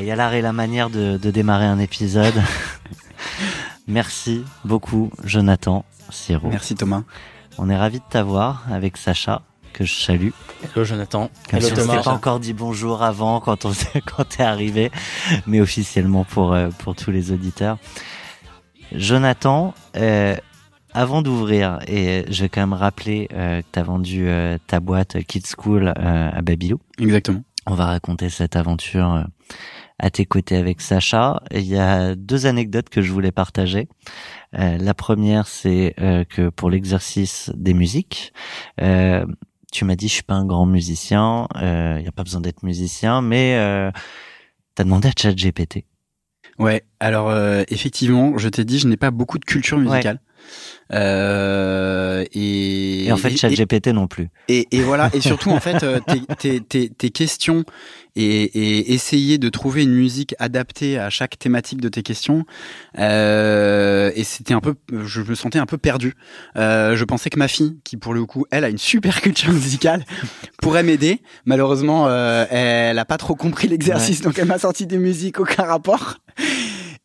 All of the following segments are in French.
Ah, il y a l'art et la manière de, de démarrer un épisode. Merci beaucoup, Jonathan Siro. Merci Thomas. On est ravis de t'avoir avec Sacha, que je salue. Hello Jonathan. Comme Hello si on Thomas. pas encore dit bonjour avant quand on quand t'es arrivé, mais officiellement pour euh, pour tous les auditeurs. Jonathan, euh, avant d'ouvrir, et je vais quand même rappeler euh, que t'as vendu euh, ta boîte Kids School euh, à Babylou. Exactement. On va raconter cette aventure euh, à tes côtés avec Sacha. Il y a deux anecdotes que je voulais partager. Euh, la première, c'est euh, que pour l'exercice des musiques, euh, tu m'as dit je suis pas un grand musicien, il y a pas besoin d'être musicien, mais euh, t'as demandé à ChatGPT. Ouais, alors euh, effectivement, je t'ai dit, je n'ai pas beaucoup de culture musicale. Euh, et, Et en fait, ChatGPT non plus. Et, et voilà, et surtout en fait, euh, tes, tes, tes, tes questions et, et essayer de trouver une musique adaptée à chaque thématique de tes questions. Euh, et c'était un peu, je me sentais un peu perdu. Euh, je pensais que ma fille, qui pour le coup, elle a une super culture musicale, pourrait m'aider. Malheureusement, euh, elle a pas trop compris l'exercice, donc elle m'a sorti des musiques aucun rapport.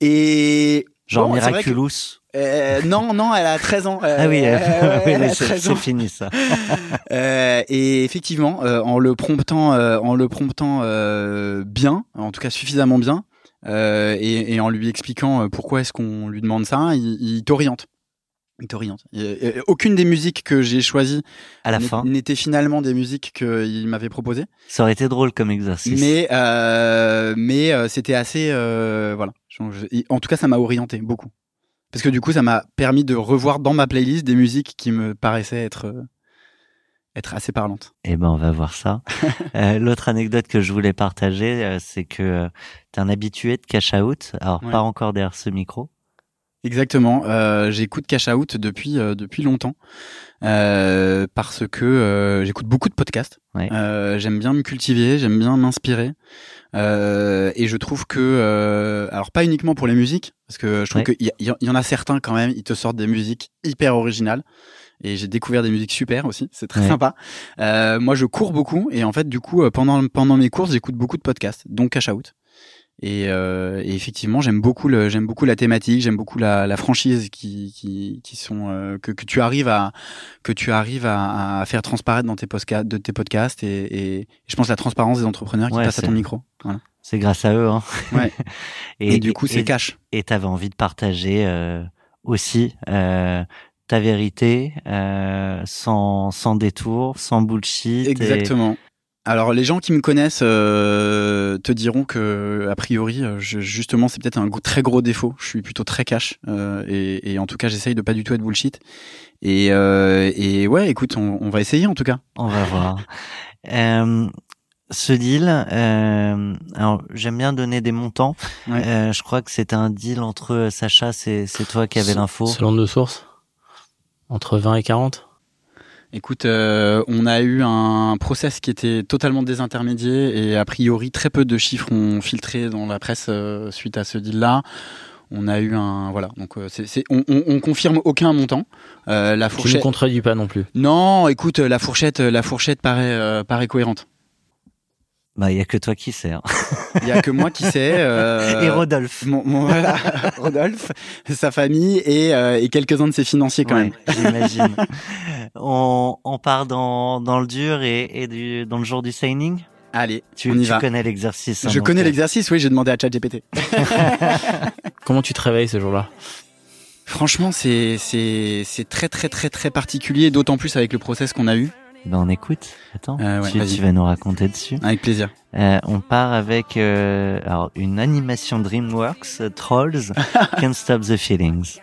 Et Genre bon, que- Miraculous. euh, non, non, elle a 13 ans. Ah oui, Euh, c'est 13 ans. c'est fini ça. Euh, et effectivement, euh, en le promptant, euh, en le promptant euh, bien, en tout cas suffisamment bien, euh, et, et en lui expliquant pourquoi est-ce qu'on lui demande ça, il, il t'oriente. Il t'oriente. Aucune des musiques que j'ai choisies À la fin, n'était finalement des musiques qu'il m'avait proposées, ça aurait été drôle comme exercice. mais euh, mais euh, c'était assez euh, voilà. En tout cas, ça m'a orienté beaucoup. Parce que du coup, ça m'a permis de revoir dans ma playlist des musiques qui me paraissaient être euh, être assez parlantes. Eh ben, on va voir ça. Euh, L'autre anecdote que je voulais partager, euh, c'est que euh, t'es un habitué de Cash Out. Alors, Ouais. pas encore derrière ce micro. Exactement. Euh, j'écoute Cash Out depuis euh, depuis longtemps euh, parce que euh, j'écoute beaucoup de podcasts. Ouais. Euh, j'aime bien me cultiver, j'aime bien m'inspirer. Euh, et je trouve que, euh, alors pas uniquement pour les musiques, parce que je trouve Ouais. qu'il y, en a certains quand même, ils te sortent des musiques hyper originales. Et j'ai découvert des musiques super aussi, c'est très Ouais. sympa. Euh, moi, je cours beaucoup et en fait, du coup, pendant pendant mes courses, j'écoute beaucoup de podcasts, donc Cash Out. Et, euh, et effectivement, j'aime beaucoup le, j'aime beaucoup la thématique, j'aime beaucoup la, la franchise qui, qui, qui sont euh, que, que tu arrives à que tu arrives à, à faire transparaître dans tes podcasts, de tes podcasts et, et je pense la transparence des entrepreneurs qui Ouais, passent à ton micro. Voilà. C'est grâce à eux. Hein. Ouais. Et, du coup, c'est cash. Et t'avais envie de partager euh, aussi euh, ta vérité euh, sans, sans détour, sans bullshit. Exactement. Alors les gens qui me connaissent euh, te diront que a priori, euh, je- justement, c'est peut-être un très gros défaut. Je suis plutôt très cash euh, et, et en tout cas, j'essaye de pas du tout être bullshit. Et, euh, et ouais, écoute, on, on va essayer en tout cas. On va voir. Euh, ce deal, euh, alors j'aime bien donner des montants. Ouais. Euh, je crois que c'était un deal entre Sacha, c'est c'est toi qui avais l'info. Selon nos sources, entre 20 et 40. Écoute, euh, on a eu un process qui était totalement désintermédié et a priori très peu de chiffres ont filtré dans la presse euh, suite à ce deal-là. On a eu un voilà donc euh, c'est c'est- on, on, on confirme aucun montant. La Tu ne fourchette. contredis pas non plus. Non, écoute, la fourchette, la fourchette paraît paraît cohérente. Bah, il y a que toi qui sais. Hein. Il y a que moi qui sais. Euh, et Rodolphe. Mon, mon- voilà, Rodolphe, sa famille et, euh, et quelques-uns de ses financiers quand Ouais, même. J'imagine. on, on part dans, dans le dur et, et du, dans le jour du signing? Allez, Tu, on y tu va. connais l'exercice. hein, Je connais euh, l'exercice, oui, j'ai demandé à ChatGPT. Comment tu te réveilles ce jour-là? Franchement, c'est c'est c'est très très très très particulier, d'autant plus avec le process qu'on a eu. Ben on écoute. Attends, Euh, ouais, tu, vas-y. tu vas nous raconter dessus. Avec plaisir. Euh, on part avec euh, alors une animation DreamWorks, Trolls, Can't Stop the Feelings.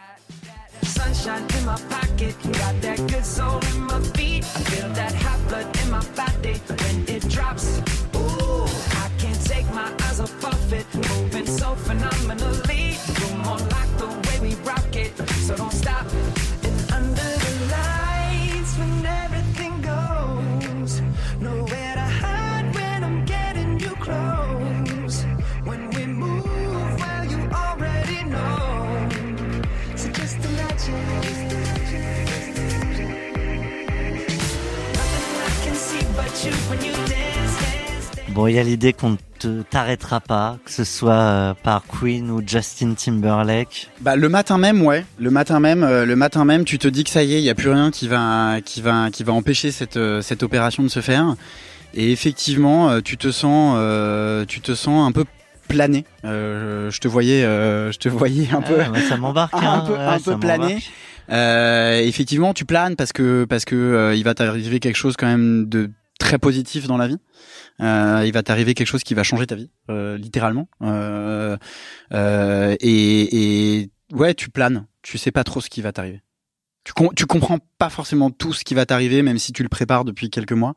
Bon, il y a l'idée qu'on ne t'arrêtera pas, que ce soit euh, par Queen ou Justin Timberlake. Bah le matin même, ouais. Le matin même, euh, le matin même, tu te dis que ça y est, il y a plus rien qui va qui va qui va empêcher cette euh, cette opération de se faire. Et effectivement, euh, tu te sens euh, tu te sens un peu plané. Euh, je te voyais euh, je te voyais un peu Ah, moi, ça m'embarque. un hein, peu ouais, un peu plané. Euh, effectivement, tu planes parce que parce que euh, il va t'arriver quelque chose quand même de très positif dans la vie. Euh, il va t'arriver quelque chose qui va changer ta vie, euh, littéralement. Euh, euh, et, et ouais, tu planes. Tu sais pas trop ce qui va t'arriver. Tu, com- tu comprends pas forcément tout ce qui va t'arriver, même si tu le prépares depuis quelques mois.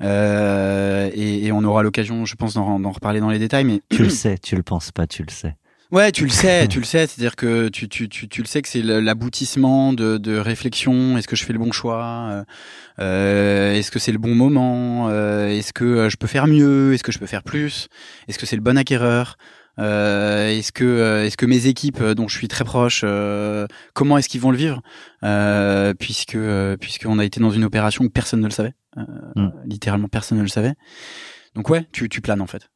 Euh, et, et on aura l'occasion, je pense, d'en reparler dans les détails. Mais Tu le sais, tu le penses pas, tu le sais. Ouais, tu le sais, tu le sais, c'est-à-dire que tu, tu, tu, tu le sais que c'est l'aboutissement de, de réflexion. Est-ce que je fais le bon choix? Euh, Est-ce que c'est le bon moment? Euh, Est-ce que euh, je peux faire mieux? Est-ce que je peux faire plus? Est-ce que c'est le bon acquéreur? Euh, Est-ce que est-ce que mes équipes dont je suis très proche, euh, comment est-ce qu'ils vont le vivre? Euh, Puisque euh, puisqu'on a été dans une opération où personne ne le savait, Mm. littéralement personne ne le savait. Donc ouais, tu, tu planes en fait.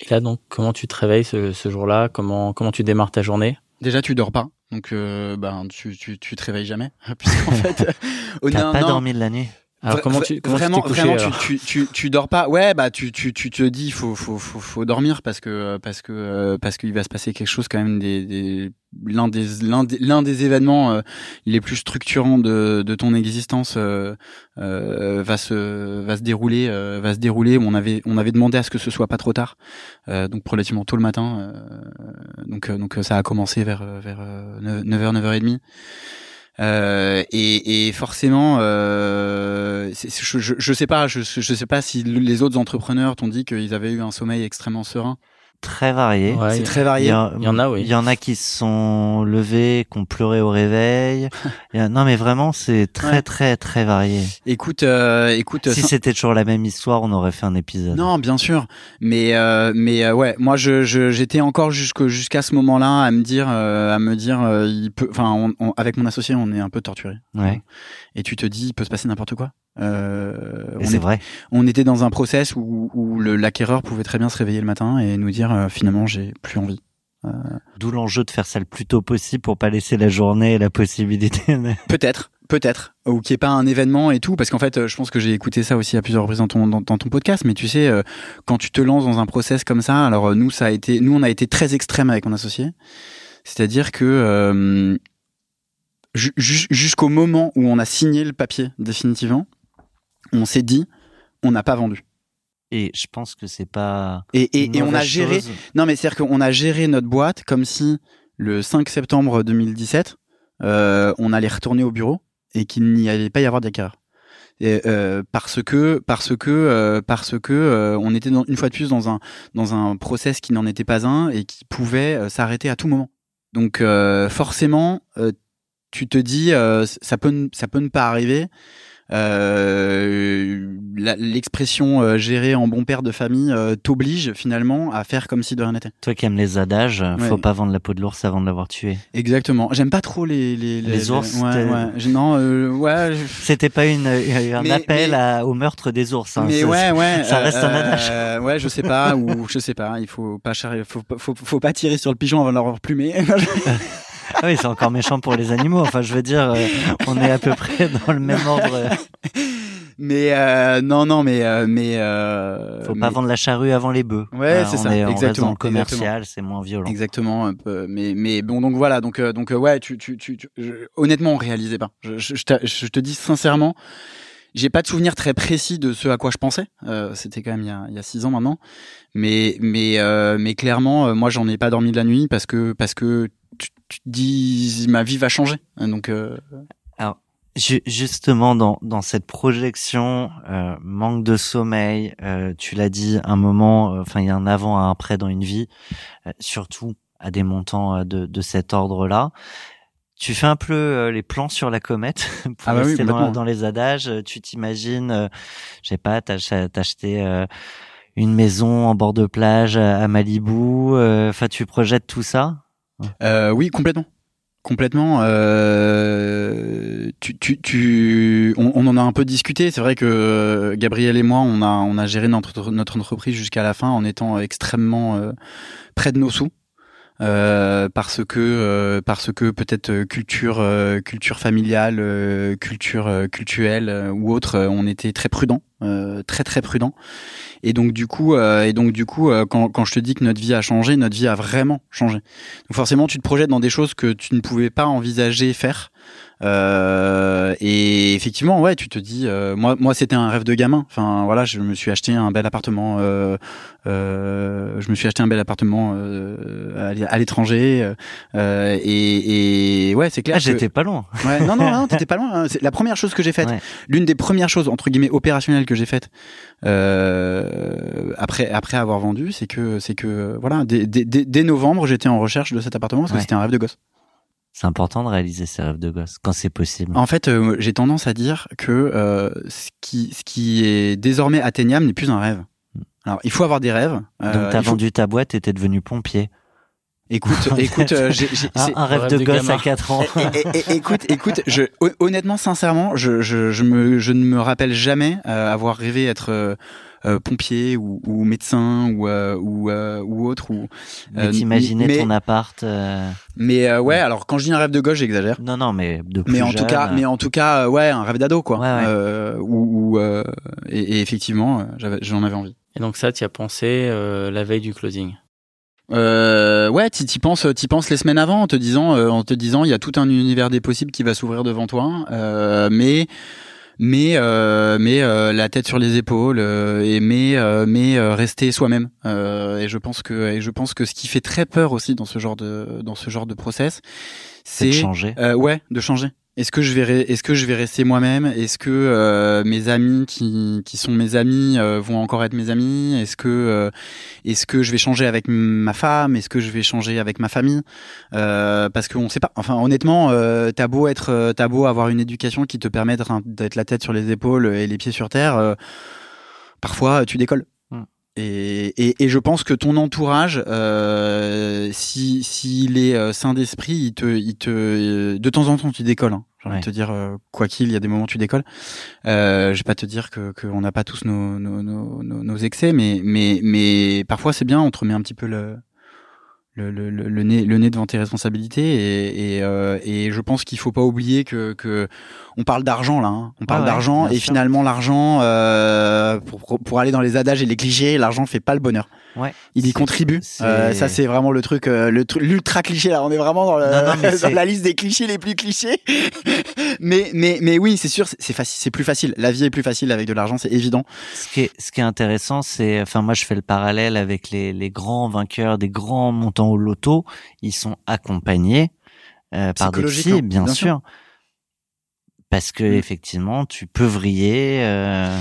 Et là, donc, comment tu te réveilles ce, ce jour-là? Comment, comment tu démarres ta journée? Déjà, tu dors pas, donc euh, ben tu, tu, tu te réveilles jamais, puisqu'en fait, T'as pas non. dormi de la nuit Alors, comment tu, comment vraiment, tu vraiment, tu, tu, tu, tu dors pas. Ouais, bah tu, tu, tu te dis, faut, faut, faut, faut dormir parce que, parce que, euh, parce qu'il va se passer quelque chose quand même des, des l'un des, l'un des, l'un des événements euh, les plus structurants de, de ton existence euh, euh, va se, va se dérouler, euh, va se dérouler. On avait, on avait demandé à ce que ce soit pas trop tard, euh, donc relativement tôt le matin. euh, donc, euh, donc euh, ça a commencé vers, euh, vers euh, 9h, 9h30. Euh, et, et forcément, euh, je, je, je sais pas, je, je sais pas si les autres entrepreneurs t'ont dit qu'ils avaient eu un sommeil extrêmement serein. Très varié. Ouais, c'est il- très Il varié. y, a, Il y en a, oui. il y en a qui se sont levés, qui ont pleuré au réveil. Il y a- non, mais vraiment, c'est très, Ouais. très, très varié. Écoute, euh, écoute. Si c'était toujours la même histoire, on aurait fait un épisode. non, bien sûr, mais euh, mais euh, ouais, moi je je- j'étais encore jusqu'à ce moment-là à me dire euh, à me dire euh, il peut, enfin avec mon associé on est un peu torturé. Ouais. Et tu te dis il peut se passer n'importe quoi. Euh, c'est est- vrai. on était dans un process où, où le- l'acquéreur pouvait très bien se réveiller le matin et nous dire euh, finalement j'ai plus envie. D'où l'enjeu de faire ça le plus tôt possible pour pas laisser la journée et la possibilité. de- Peut-être, peut-être, ou qu'il n'y ait pas un événement et tout, parce qu'en fait, euh, je pense que j'ai écouté ça aussi à plusieurs reprises dans ton, dans, dans ton podcast, mais tu sais, euh, quand tu te lances dans un process comme ça, alors euh, nous, ça a été, nous, on a été très extrême avec mon associé, c'est-à-dire que euh, ju- ju- jusqu'au moment où on a signé le papier définitivement, on s'est dit, on n'a pas vendu. Et je pense que c'est pas. Et, et, on a géré, chose. Non, mais c'est-à-dire qu'on a géré notre boîte comme si le 5 septembre 2017, euh, on allait retourner au bureau et qu'il n'y allait pas y avoir d'acquéreur. Et, euh, parce que parce que euh, parce que euh, on était dans, une fois de plus dans un dans un process qui n'en était pas un et qui pouvait s'arrêter à tout moment. Donc forcément, tu te dis ça peut ça peut ne pas arriver. Euh, l'expression euh, gérer en bon père de famille euh, t'oblige finalement à faire comme si de rien n'était. Toi qui aimes les adages, faut pas vendre la peau de l'ours avant de l'avoir tué. Exactement. J'aime pas trop les les, les, ours. Ouais, ouais. Non, euh, ouais. C'était pas une un appel À, au meurtre des ours. Hein. Mais ouais, ouais. Ça reste un adage. ouais, je sais pas ou je sais pas. Il faut pas faut, faut, faut, pas tirer sur le pigeon avant de l'avoir plumé. ah oui, c'est encore méchant pour les animaux. Enfin, je veux dire, euh, on est à peu près dans le même ordre. Mais euh, non, non, mais euh, mais euh, faut pas vendre la charrue avant les bœufs. Ouais, c'est ça. exactement. dans le commercial, c'est moins violent. Exactement. Un peu, mais mais bon, donc voilà, donc donc ouais, tu tu tu, honnêtement, on réalisait pas. Je, je, je, te dis sincèrement. J'ai pas de souvenir très précis de ce à quoi je pensais. C'était quand même il y, a, il y a six ans maintenant. Mais mais mais clairement, moi j'en ai pas dormi de la nuit parce que parce que tu, tu te dis ma vie va changer. Donc. Euh... Alors justement dans dans cette projection, euh, manque de sommeil, euh, tu l'as dit, un moment, euh, enfin il y a un avant, un après dans une vie, euh, surtout à des montants de de cet ordre-là. Tu fais un peu les plans sur la comète pour ah bah rester dans, dans, les adages. Tu t'imagines, je sais pas, t'acheter une maison en bord de plage à Malibu. Enfin, tu projettes tout ça? Euh, oui, complètement. Complètement. Euh, tu, tu, tu, on, en a un peu discuté. C'est vrai que Gabriel et moi, on a, on a géré notre, entreprise jusqu'à la fin en étant extrêmement euh, près de nos sous. Euh, parce que euh, parce que peut-être euh, culture culture familiale culture culturelle ou autre on était très prudent très très prudent. Et donc du coup et donc du coup quand, quand je te dis que notre vie a changé notre vie a vraiment changé. Donc forcément tu te projettes dans des choses que tu ne pouvais pas envisager faire euh, et effectivement, ouais, tu te dis, euh, moi, moi, c'était un rêve de gamin. Enfin, voilà, je me suis acheté un bel appartement. Euh, euh je me suis acheté un bel appartement euh, à l'étranger. Et, et, ouais, c'est clair. Ah, j'étais pas loin. Ouais, non, non, non, t'étais pas loin. Hein. C'est la première chose que j'ai faite. L'une des premières choses entre guillemets opérationnelles que j'ai faites après après avoir vendu, c'est que c'est que voilà, dès, dès, dès novembre, j'étais en recherche de cet appartement parce que c'était un rêve de gosse. C'est important de réaliser ses rêves de gosse quand c'est possible. En fait, euh, j'ai tendance à dire que euh, ce, qui, ce qui est désormais atteignable n'est plus un rêve. Hmm. Alors, il faut avoir des rêves. Euh, Donc, t'as vendu ta boîte et t'es devenu pompier. Écoute, écoute, j'ai, un, rêve, de, gosse à 4 ans. écoute, écoute, je, honnêtement, sincèrement, je, je, je, me, je ne me rappelle jamais avoir rêvé être euh, pompier ou, ou, médecin ou euh, ou, euh, ou autre ou mais t'imaginer ton appart mais ouais alors quand je dis un rêve de gauche j'exagère. Non non mais de plus mais en tout cas mais en tout cas ouais un rêve d'ado quoi. Ouais, ou, et, et, effectivement j'en avais envie. Et donc ça tu as pensé la veille du closing? Euh, ouais, t'y penses, t'y penses les semaines avant en te disant, en te disant, il y a tout un univers des possibles qui va s'ouvrir devant toi, euh, mais mais euh, mais euh, la tête sur les épaules euh, et mais mais rester soi-même. Et je pense que et je pense que ce qui fait très peur aussi dans ce genre de dans ce genre de process c'est de changer ouais de changer est-ce que je vais rester moi-même? Est-ce que euh, mes amis qui, sont mes amis euh, vont encore être mes amis? Est-ce que euh, est-ce que je vais changer avec ma femme? Est-ce que je vais changer avec ma famille? Parce qu'on sait pas. Enfin, honnêtement, t'as beau être, t'as beau avoir une éducation qui te permet d'être la tête sur les épaules et les pieds sur terre. parfois, tu décolles. Et, et, et, je pense que ton entourage, euh, si s'il est euh, sain d'esprit, il te, il te, de temps en temps, tu décolles. Hein. J'ai envie de te dire, euh, quoi qu'il, il y a des moments où tu décolles. Euh, je vais pas te dire que qu'on n'a pas tous nos, nos, nos, nos, excès, mais mais mais parfois c'est bien, on te remet un petit peu le le, le, le, nez, le nez devant tes responsabilités et, et, euh, et je pense qu'il faut pas oublier que, que on parle d'argent là, hein. on parle d'argent et finalement l'argent euh, pour, pour aller dans les adages et les clichés, l'argent fait pas le bonheur. Ouais. Il y contribue. Euh, ça c'est vraiment le truc, euh, le l'ultra cliché là. On est vraiment dans, le, dans la liste des clichés les plus clichés. mais mais mais oui, c'est sûr, c'est facile, c'est plus facile. La vie est plus facile avec de l'argent, c'est évident. Ce qui est ce qui est intéressant, c'est, enfin moi je fais le parallèle avec les les grands vainqueurs des grands montants au loto. Ils sont accompagnés euh, par des psys, bien, bien sûr. parce que mm. effectivement tu peux vriller. Euh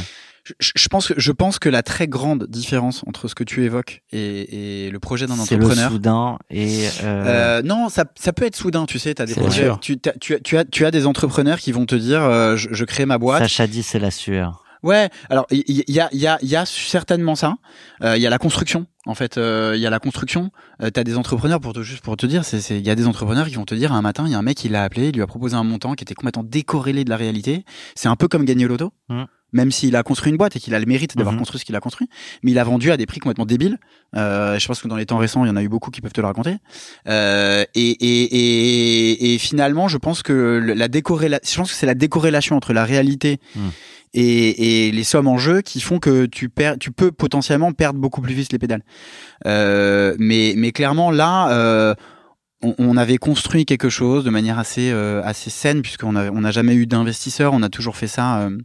je, je pense que je pense que la très grande différence entre ce que tu évoques et, et le projet d'un C'est le entrepreneur. soudain et euh, non, ça, ça peut être soudain, tu sais, t'as des projets, tu, as- tu as, tu as des entrepreneurs qui vont te dire, je, je crée ma boîte. Sacha dit c'est la sueur. Ouais, alors il y, y a, y, a, y a certainement ça. Euh, Il y a la construction, en fait. euh, Il y a la construction. Euh, T'as des entrepreneurs pour te juste pour te dire, c'est il y a des entrepreneurs qui vont te dire un matin, il y a un mec qui l'a appelé, il lui a proposé un montant qui était complètement décorrélé de la réalité. C'est un peu comme gagner au loto. Mm. Même s'il a construit une boîte et qu'il a le mérite d'avoir Mhm. construit ce qu'il a construit, mais il a vendu à des prix complètement débiles. Euh, je pense que dans les temps récents, il y en a eu beaucoup qui peuvent te le raconter. Euh, et, et, et, et finalement, je pense que la décorrélation, je pense que c'est la décorrélation entre la réalité Hmm. Et, et les sommes en jeu qui font que tu perds, tu peux potentiellement perdre beaucoup plus vite les pédales. Euh, mais, mais clairement là. Euh, on, on avait construit quelque chose de manière assez euh, assez saine puisqu'on a- on n'a jamais eu d'investisseurs, on a toujours fait ça euh,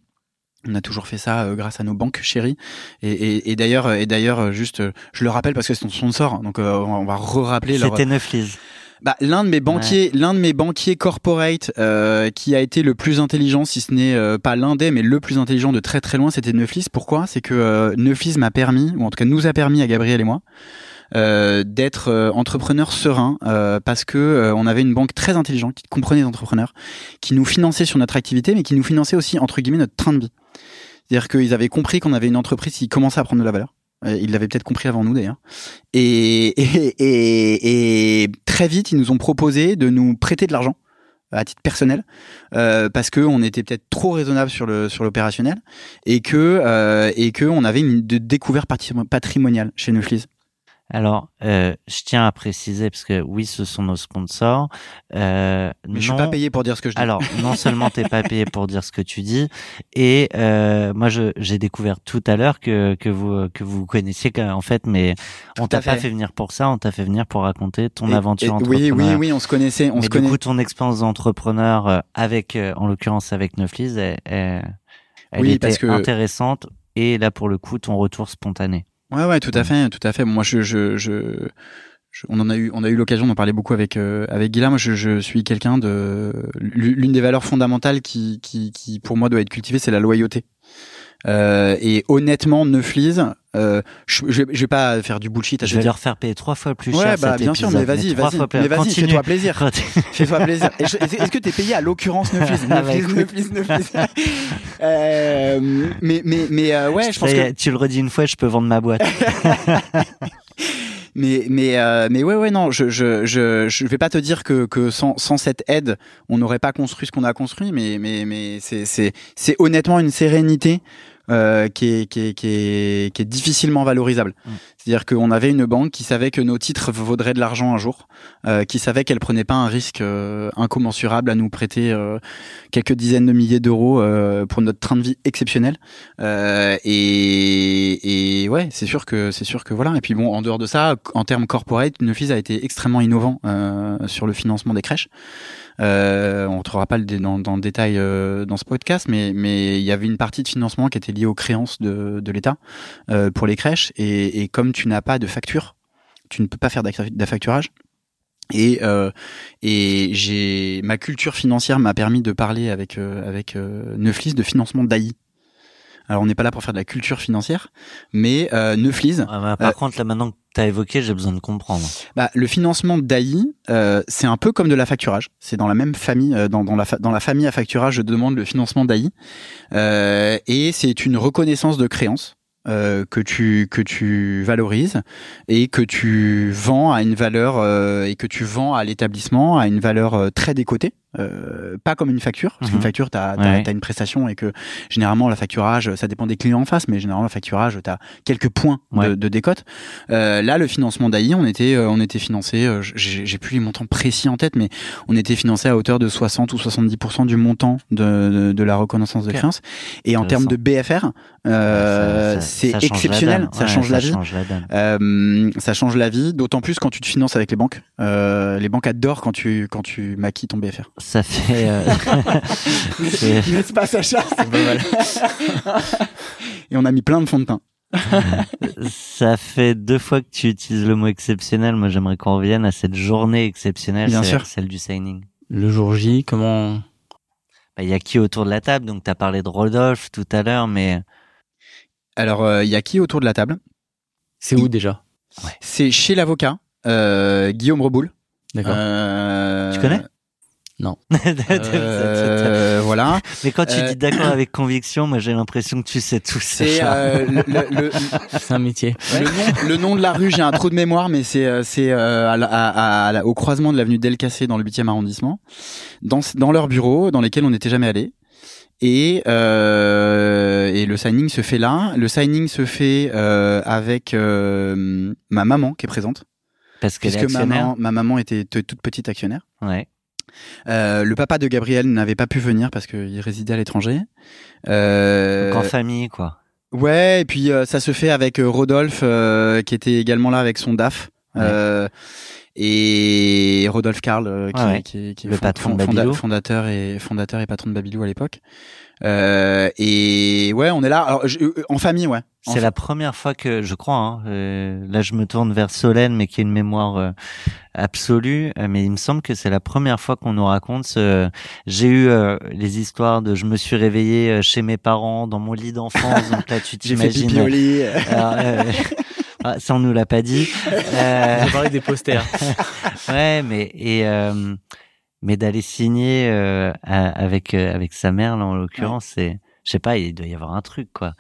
on a toujours fait ça euh, grâce à nos banques chéries. Et, et, et d'ailleurs, et d'ailleurs, juste, je le rappelle parce que c'est ton sponsor, donc euh, on va- re-rappeler leur. C'était Neuflis. Bah, l'un de mes banquiers, l'un de mes banquiers corporate euh, qui a été le plus intelligent, si ce n'est euh, pas l'un des, mais le plus intelligent de très très loin, c'était Neuflis. Pourquoi? C'est que euh, Neuflis m'a permis, ou en tout cas nous a permis à Gabriel et moi, euh, d'être euh, entrepreneur serein euh, parce que euh, on avait une banque très intelligente qui comprenait les entrepreneurs, qui nous finançait sur notre activité, mais qui nous finançait aussi entre guillemets notre train de vie. C'est-à-dire qu'ils avaient compris qu'on avait une entreprise qui commençait à prendre de la valeur. Euh, Ils l'avaient peut-être compris avant nous d'ailleurs. Et, très vite, ils nous ont proposé de nous prêter de l'argent à titre personnel euh, parce que on était peut-être trop raisonnable sur le l'opérationnel et que euh, et que on avait une découverte patri- patrimoniale chez Neuflis. Alors, euh, je tiens à préciser parce que oui, ce sont nos sponsors. Euh, Mais je non- suis pas payé pour dire ce que je dis. Alors, non seulement t'es pas payé pour dire ce que tu dis, et euh, moi je j'ai découvert tout à l'heure que que vous que vous connaissiez en fait, mais on t'a pas fait. venir pour ça, on t'a fait venir pour raconter ton Et- aventure et- entrepreneuriale. Oui, oui, oui, on se connaissait, on mais se du coup, ton expérience d'entrepreneur euh, avec, euh, en l'occurrence avec Neuflis, elle, elle, elle Oui, était parce que- intéressante. Et là, pour le coup, ton retour spontané. Ouais, ouais, tout à fait, tout à fait. Moi, je, je, je, je- on en a eu, on a eu l'occasion d'en parler beaucoup avec euh, avec Guillaume. Je, je suis quelqu'un de l'une des valeurs fondamentales qui, qui, qui pour moi doit être cultivée, c'est la loyauté. Euh, et honnêtement, Neuflis, euh, je, vais pas faire du bullshit. à Je vais leur faire payer trois fois plus Ouais, cher bah cet bien sûr, épisode, mais vas-y, trois vas-y, fois plus- mais vas-y, fais-toi plaisir. Fais-toi plaisir. Est-ce que t'es payé à l'occurrence Neuflis Neuflis. Neuflis, Neuflis. Mais mais mais euh, ouais, je pense que tu le redis une fois, je peux vendre ma boîte. Mais mais euh, mais ouais ouais non je je je je vais pas te dire que que sans sans cette aide on n'aurait pas construit ce qu'on a construit mais mais mais c'est c'est c'est honnêtement une sérénité euh, qui est qui est qui est difficilement valorisable. Mm. C'est-à-dire qu'on avait une banque qui savait que nos titres vaudraient de l'argent un jour, euh, qui savait qu'elle prenait pas un risque euh, incommensurable à nous prêter euh, quelques dizaines de milliers d'euros euh, pour notre train de vie exceptionnel. Euh, et, et ouais, c'est sûr que c'est sûr que voilà. Et puis bon, en dehors de ça, en termes corporate, Neuflis a été extrêmement innovant euh, sur le financement des crèches. Euh, on ne retrouvera pas le dans, dans le détail euh, dans ce podcast, mais mais il y avait une partie de financement qui était liée aux créances de, de l'État euh, pour les crèches. Et, et comme tu n'as pas de facture, tu ne peux pas faire d'affacturage. Et, euh, et j'ai ma culture financière m'a permis de parler avec euh, avec euh, Neuflis de financement d'AI. Alors on n'est pas là pour faire de la culture financière, mais euh, Neuflis, Ah bah, par contre, là, maintenant que tu as évoqué, j'ai besoin de comprendre. bah, le financement d'AI, c'est un peu comme de la facturage. C'est dans la même famille, dans, dans, la, dans la famille à facturage, je demande le financement d'AI. Et c'est une reconnaissance de créance. Euh, que tu que tu valorises et que tu vends à une valeur euh, et que tu vends à l'établissement à une valeur euh, très décotée pas comme une facture parce Mhm. qu'une facture t'as as, Ouais. une prestation et que généralement la facturage ça dépend des clients en face mais généralement le facturage t'as quelques points de, Ouais. de décote là, le financement d'AI, on était, on était financé, j'ai plus les montants précis en tête, mais on était financé à hauteur de 60 ou 70% du montant de, de, de la reconnaissance de créance. Et en termes de BFR, euh, c'est exceptionnel, ça change la ça vie. change la donne. Euh, ça change la vie, d'autant plus quand tu te finances avec les banques. Euh, les banques adorent quand tu quand tu maquilles ton BFR. Ça fait. euh, c'est- N'est-ce pas, Sacha Et on a mis plein de fonds de teint. ça fait deux fois que tu utilises le mot exceptionnel. Moi, j'aimerais qu'on revienne à cette journée exceptionnelle, Bien sûr. celle du signing. Le jour J, comment Bah, Il y a qui autour de la table? Donc, tu as parlé de Rodolphe tout à l'heure, mais Alors, euh, il y a qui autour de la table? C'est où déjà? C'est chez l'avocat, euh, Guillaume Reboul. D'accord. Euh, Tu connais? Non. euh, voilà. Mais quand tu euh, dis d'accord avec conviction, moi j'ai l'impression que tu sais tout. C'est euh, le, le- le- C'est un métier. le nom, le nom de la rue, j'ai un trou de mémoire, mais c'est euh, c'est euh, à la- à- à la- au croisement de l'avenue Delcassé dans le 8e arrondissement, dans, dans leur bureau, dans lesquels on n'était jamais allé. Et, euh, et le signing se fait là. Le signing se fait euh, avec euh, ma maman qui est présente, Parce puisque maman, ma maman était toute petite actionnaire. Ouais. Euh, le papa de Gabriel n'avait pas pu venir parce qu'il résidait à l'étranger. Euh, Donc en famille, quoi. Ouais, et puis euh, ça se fait avec euh, Rodolphe euh, qui était également là avec son DAF. Ouais. Euh, et Rodolphe Karl euh, qui, Ouais, ouais. qui, qui est Le fond- patron de fond- fonda- Babylou. fondateur et fondateur et patron de Babylou à l'époque. Euh, et ouais, on est là alors, je- euh, en famille, ouais. C'est la première fois que je crois. Hein, euh, là, je me tourne vers Solène, mais qui a une mémoire euh, absolue. euh, mais il me semble que c'est la première fois qu'on nous raconte. Ce... J'ai eu euh, les histoires de je me suis réveillé euh, chez mes parents dans mon lit d'enfance. donc là, tu J'ai fait t'imagines. pipi au lit. Alors, euh, ah, ça, on nous l'a pas dit. Euh, On parlait des posters. ouais, mais et euh, mais d'aller signer euh, à- avec euh, avec sa mère là en l'occurrence, c'est je sais pas, il doit y avoir un truc quoi.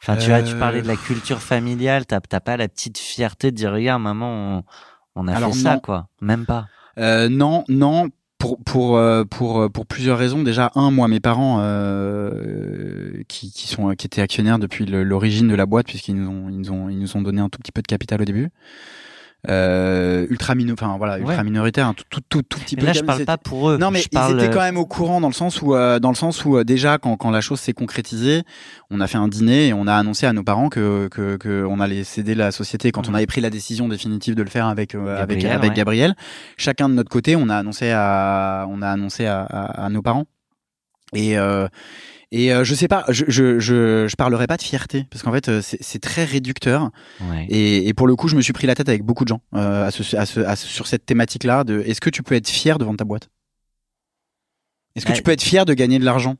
Enfin, tu vois, tu Euh, parlais de la culture familiale, t'as t'as pas la petite fierté de dire regarde maman, on, on a Alors, fait ça quoi, même pas. Euh, non, non. Pour pour euh, pour pour plusieurs raisons. Déjà, un, moi, mes parents euh, qui qui sont qui étaient actionnaires depuis l'origine de la boîte, puisqu'ils nous ont ils nous ont ils nous ont donné un tout petit peu de capital au début. Euh, ultra mino, enfin voilà, ultra Ouais. minoritaire, un tout tout tout, tout petit Mais peu. là, je parle pas pour eux. Non mais je parle, ils étaient quand euh, même au courant dans le sens où euh, dans le sens où euh, déjà quand quand la chose s'est concrétisée, on a fait un dîner et on a annoncé à nos parents que que, que on allait céder la société quand on avait pris la décision définitive de le faire avec euh, avec Gabriel, avec ouais. Gabriel. Chacun de notre côté, on a annoncé à on a annoncé à, à, à nos parents. Et euh, et euh, je sais pas, je je je, je parlerai pas de fierté parce qu'en fait euh, c'est très réducteur. ouais. Et, et pour le coup, je me suis pris la tête avec beaucoup de gens euh, à ce, à ce, à ce- sur cette thématique-là de est-ce que tu peux être fier de vendre ta boîte? Est-ce que Ouais. tu peux être fier de gagner de l'argent?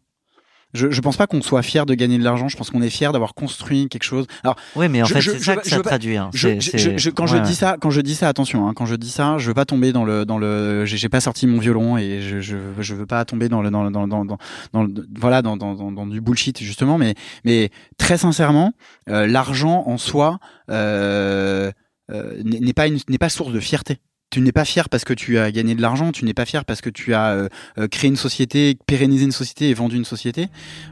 Je, je pense pas qu'on soit fier de gagner de l'argent. Je pense qu'on est fier d'avoir construit quelque chose. Alors, Oui, mais en je- fait, je- c'est ça que ça traduit. Hein. quand ouais, je dis ça, quand je dis ça, attention. Hein, quand je dis ça, je veux pas tomber dans le dans le. J'ai pas sorti mon violon et je je, je veux pas tomber dans le dans le- dans dans dans, dans le- voilà dans, dans dans du bullshit justement. Mais mais très sincèrement, euh, l'argent en soi euh, euh, n'est n'est pas une n'est pas source de fierté. Tu n'es pas fier parce que tu as gagné de l'argent, tu n'es pas fier parce que tu as euh, euh, créé une société, pérennisé une société et vendu une société.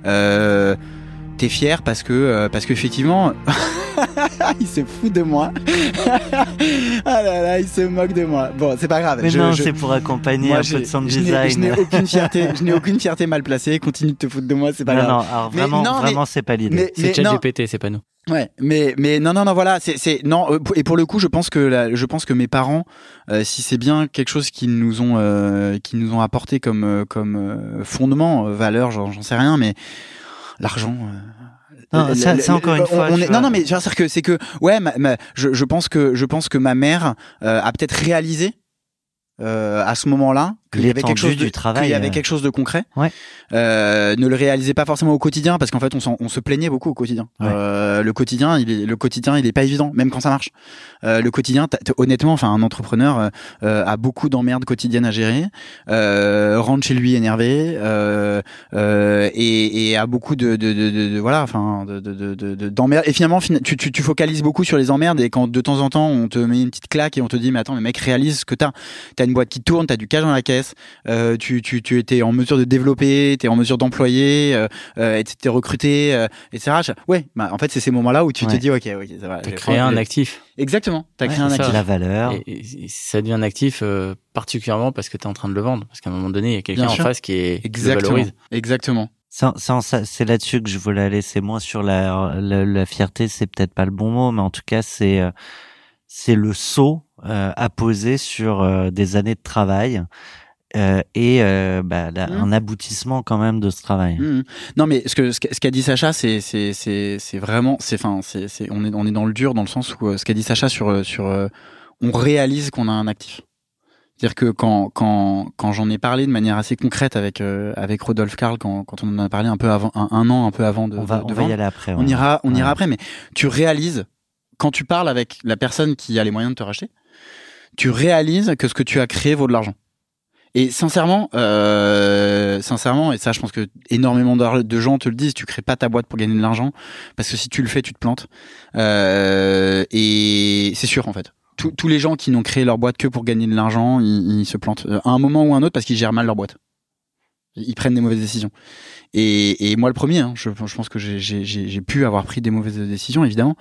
Euh, T'es fier parce que euh, parce qu'effectivement il se fout de moi. ah là là, il se moque de moi. Bon, c'est pas grave. Mais Je- non, je- c'est pour accompagner moi, un j'ai- peu de sound je n'ai- Je n'ai design. aucune fierté, je n'ai aucune fierté mal placée. Continue de te foutre de moi, c'est pas Non, grave. non, alors Mais vraiment, non, mais- vraiment, c'est pas l'idée. C'est ChatGPT, c'est pas nous. Ouais, mais mais non non non voilà, c'est c'est non euh, et pour le coup, je pense que la- je pense que mes parents euh, si c'est bien quelque chose qu'ils nous ont euh, qu'ils nous ont apporté comme euh, comme euh, fondement, valeur, j'en j'en sais rien mais l'argent euh, Non, ça- ça, encore une fois, on est- non non mais dire que c'est que ouais ma- ma- je je pense que je pense que ma mère euh, a peut-être réalisé euh, à ce moment-là qu'il y avait quelque chose de, du travail, qu'il y avait euh. quelque chose de concret Ouais. euh, ne le réalisait pas forcément au quotidien parce qu'en fait on, s'en- on se plaignait beaucoup au quotidien Ouais. Euh, le quotidien il est le quotidien il est pas évident même quand ça marche euh, le quotidien honnêtement enfin un entrepreneur euh, euh, a beaucoup d'emmerdes quotidiennes à gérer euh, rentre chez lui énervé euh, euh, et, et a beaucoup de, de, de, voilà enfin de, de, de, de- de- d'emmerdes et finalement fina- tu, tu, tu focalises beaucoup sur les emmerdes et quand de temps en temps on te met une petite claque et on te dit mais attends mais mec réalise ce que t'as t'as une boîte qui tourne t'as du cash dans la caisse euh, tu, tu, tu étais en mesure de développer, tu es en mesure d'employer, euh, euh, t'es recruté, euh, etc. Ouais, bah, en fait, c'est ces moments-là où tu te Ouais. dis, ok, ok, ça va. T'as je- créé un actif. Exactement, t'as Ouais, créé un c'est ça. actif. la valeur. Et, et- et ça devient un actif euh, particulièrement parce que tu es en train de le vendre. Parce qu'à un moment donné, il y a quelqu'un en sûr. face qui, est, le Exactement. valorise. Exactement. Ça- ça- ça- c'est là-dessus que je voulais aller. C'est moins sur la, la, la fierté, c'est peut-être pas le bon mot, mais en tout cas, c'est euh, c'est le saut euh, à poser sur euh, des années de travail euh, et euh, bah, la- Mm. un aboutissement quand même de ce travail. Mhm. Non, mais ce que ce qu'a dit Sacha, c'est c'est c'est vraiment, c'est enfin, c'est c'est on est on est dans le dur dans le sens où euh, ce qu'a dit Sacha sur euh, sur euh, on réalise qu'on a un actif. C'est-à-dire que quand quand quand j'en ai parlé de manière assez concrète avec euh, avec Rodolphe Karl quand quand on en a parlé un peu avant un, un an un peu avant de On va, de on va vendre, y aller après. on ouais. ira on ira après mais tu réalises quand tu parles avec la personne qui a les moyens de te racheter tu réalises que ce que tu as créé vaut de l'argent et sincèrement euh, sincèrement et ça je pense que énormément de gens te le disent tu crées pas ta boîte pour gagner de l'argent parce que si tu le fais tu te plantes euh, et c'est sûr en fait tous tous les gens qui n'ont créé leur boîte que pour gagner de l'argent, ils, ils se plantent euh, à un moment ou à un autre parce qu'ils gèrent mal leur boîte. Ils prennent des mauvaises décisions. Et, et moi le premier, hein, je, je pense que j'ai- pu avoir pris des mauvaises décisions évidemment.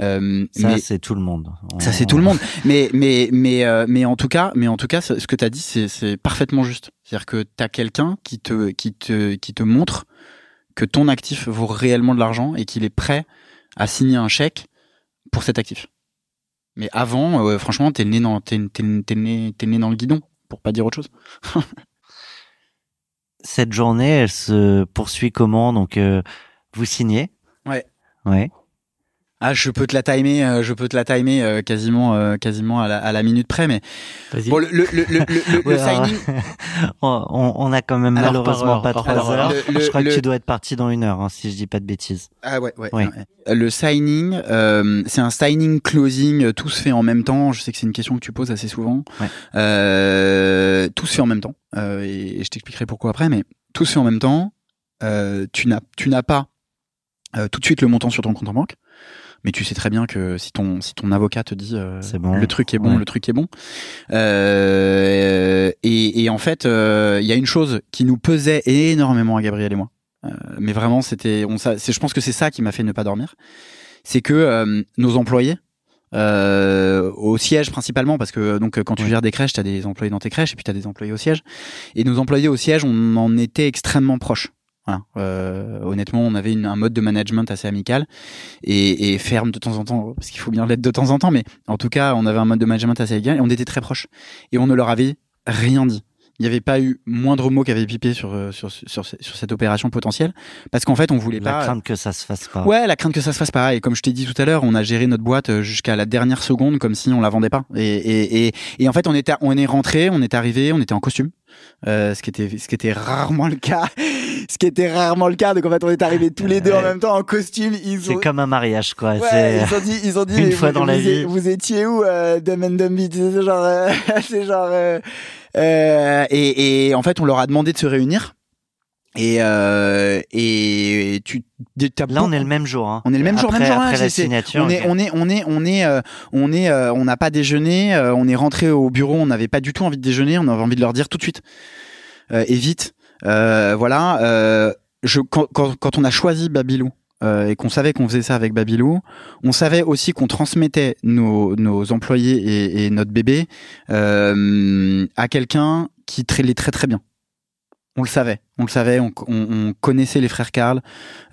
Euh, Ça, c'est tout le monde. ça c'est tout le monde. Mais mais mais euh, mais en tout cas, mais en tout cas, ce que tu as dit, c'est parfaitement juste. C'est-à-dire que tu as quelqu'un qui te qui te qui te montre que ton actif vaut réellement de l'argent et qu'il est prêt à signer un chèque pour cet actif. Mais avant, euh, franchement, t'es le nez dans t'es le nez dans le guidon, pour pas dire autre chose. Cette journée, elle se poursuit comment? Donc, euh, vous signez? Ouais. Ouais. Ah, je peux te la timer, euh, je peux te la timer euh, quasiment euh, quasiment à la, à la minute près, mais bon, le le le le, le- le Ouais, alors, signing. on, on- a quand même Alors, malheureusement par pas trois heures. je crois que tu dois être parti dans une heure, hein, si je dis pas de bêtises. Ah ouais, ouais. Le signing, euh, c'est un signing closing, tout se fait en même temps. Je sais que c'est une question que tu poses assez souvent. Ouais. Euh, tout se fait en même temps, euh, et, et je t'expliquerai pourquoi après. Mais tout se fait en même temps. Euh, tu n'as, tu n'as pas euh, tout de suite le montant sur ton compte en banque, mais tu sais très bien que si ton si ton avocat te dit euh, bon. le truc est bon, Ouais. le truc est bon. Euh, et, et en fait, euh, il y a une chose qui nous pesait énormément à Gabriel et moi. Mais vraiment, c'était, on, je pense que c'est ça qui m'a fait ne pas dormir. C'est que nos employés, euh, au siège principalement, parce que donc quand tu Ouais. gères des crèches, tu as des employés dans tes crèches et puis tu as des employés au siège. Et nos employés au siège, on en était extrêmement proches. Voilà. Euh, honnêtement, on avait une- un mode de management assez amical et, et ferme de temps en temps, parce qu'il faut bien l'être de temps en temps, mais en tout cas, on avait un mode de management assez amical et on était très proches. Et on ne leur avait rien dit. Il n'y avait pas eu moindre mot qui avait pipé sur, euh, sur, sur, sur cette opération potentielle, parce qu'en fait, on voulait La pas. crainte que ça se fasse pas. Ouais, la crainte que ça se fasse pareil. Comme je t'ai dit tout à l'heure, on a géré notre boîte euh, jusqu'à la dernière seconde comme si on la vendait pas. Et, et, et, et en fait, on était, on est rentré, on est arrivé, on était en costume, euh, ce qui était, ce qui était rarement le cas. ce qui était rarement le cas. Donc en fait, on est arrivés tous les deux en même temps en costume. Ils C'est ont, comme un mariage, quoi. Ouais, ils ont dit, ils ont dit, une fois vous, dans la vous vie. Vous étiez où, euh, Dumb and Dumby? C'est genre, euh, c'est genre, euh, euh, et, et en fait, on leur a demandé de se réunir. Et, euh, et tu, Là, on est le même jour. Hein. On est le même jour, même jour, Après hein, la signature. on est, on est, on est, on est, euh, on est, euh, on n'a pas déjeuné. euh, on est rentré au bureau. On n'avait pas du tout envie de déjeuner. On avait envie de leur dire tout de suite et vite. Euh, voilà. euh, je, quand, quand, quand on a choisi Babylou euh, et qu'on savait qu'on faisait ça avec Babylou, on savait aussi qu'on transmettait nos, nos employés et, et notre bébé euh, à quelqu'un qui les très très bien. On le savait, on le savait, on, on- on connaissait les frères Karl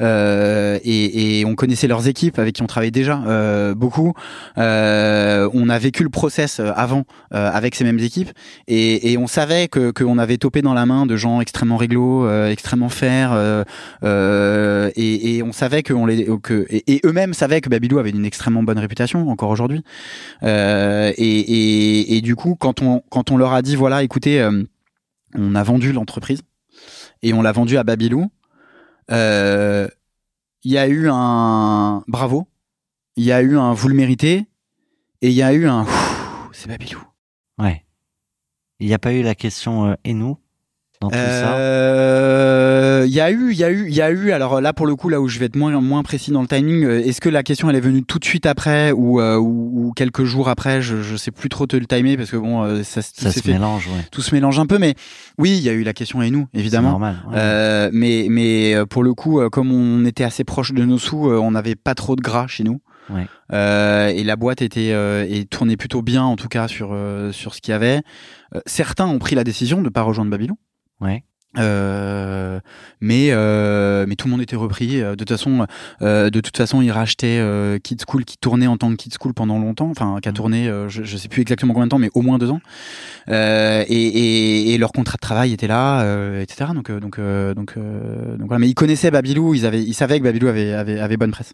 euh, et, on connaissait leurs équipes avec qui on travaillait déjà euh, beaucoup. Euh, on a vécu le process avant avec ces mêmes équipes et, on savait que qu'on avait topé dans la main de gens extrêmement réglo, extrêmement euh, et, on savait que on les que et, eux-mêmes savaient que Babylou avait une extrêmement bonne réputation encore aujourd'hui. Et, du coup, quand on quand on leur a dit voilà, écoutez, on a vendu l'entreprise et on l'a vendu à Babylou. euh, Il y a eu un bravo, il y a eu un vous le méritez, et il y a eu un c'est Babylou. Ouais. Il n'y a pas eu la question euh, et nous? Dans tout ça. Euh, Il y a eu, il y a eu, il y a eu. Alors là, pour le coup, là où je vais être moins moins précis dans le timing, euh, est-ce que la question elle est venue tout de suite après ou euh, ou, ou quelques jours après? Je je sais plus trop te le timer parce que bon, euh, ça, Ça se fait, mélange, ouais. tout se mélange un peu. Mais oui, il y a eu la question et nous, évidemment. normal. ouais. Euh, mais mais euh, pour le coup, comme on était assez proche de nos sous, on n'avait pas trop de gras chez nous. Ouais. Euh, et la boîte était euh, et tournait plutôt bien en tout cas sur euh, sur ce qu'il y avait. Certains ont pris la décision de pas rejoindre Babylon. Ouais. Euh, mais euh, mais tout le monde était repris. Euh, De toute façon, euh, de toute façon, ils rachetaient euh, Kids School qui tournait en tant que Kids School pendant longtemps, enfin qui a tourné, euh, je, je sais plus exactement combien de temps, mais au moins deux ans. Euh, et, et, et leur contrat de travail était là, euh, etc. Donc euh, donc euh, donc donc voilà. Mais ils connaissaient Babylou, ils avaient, ils savaient que Babylou avait avait, avait bonne presse.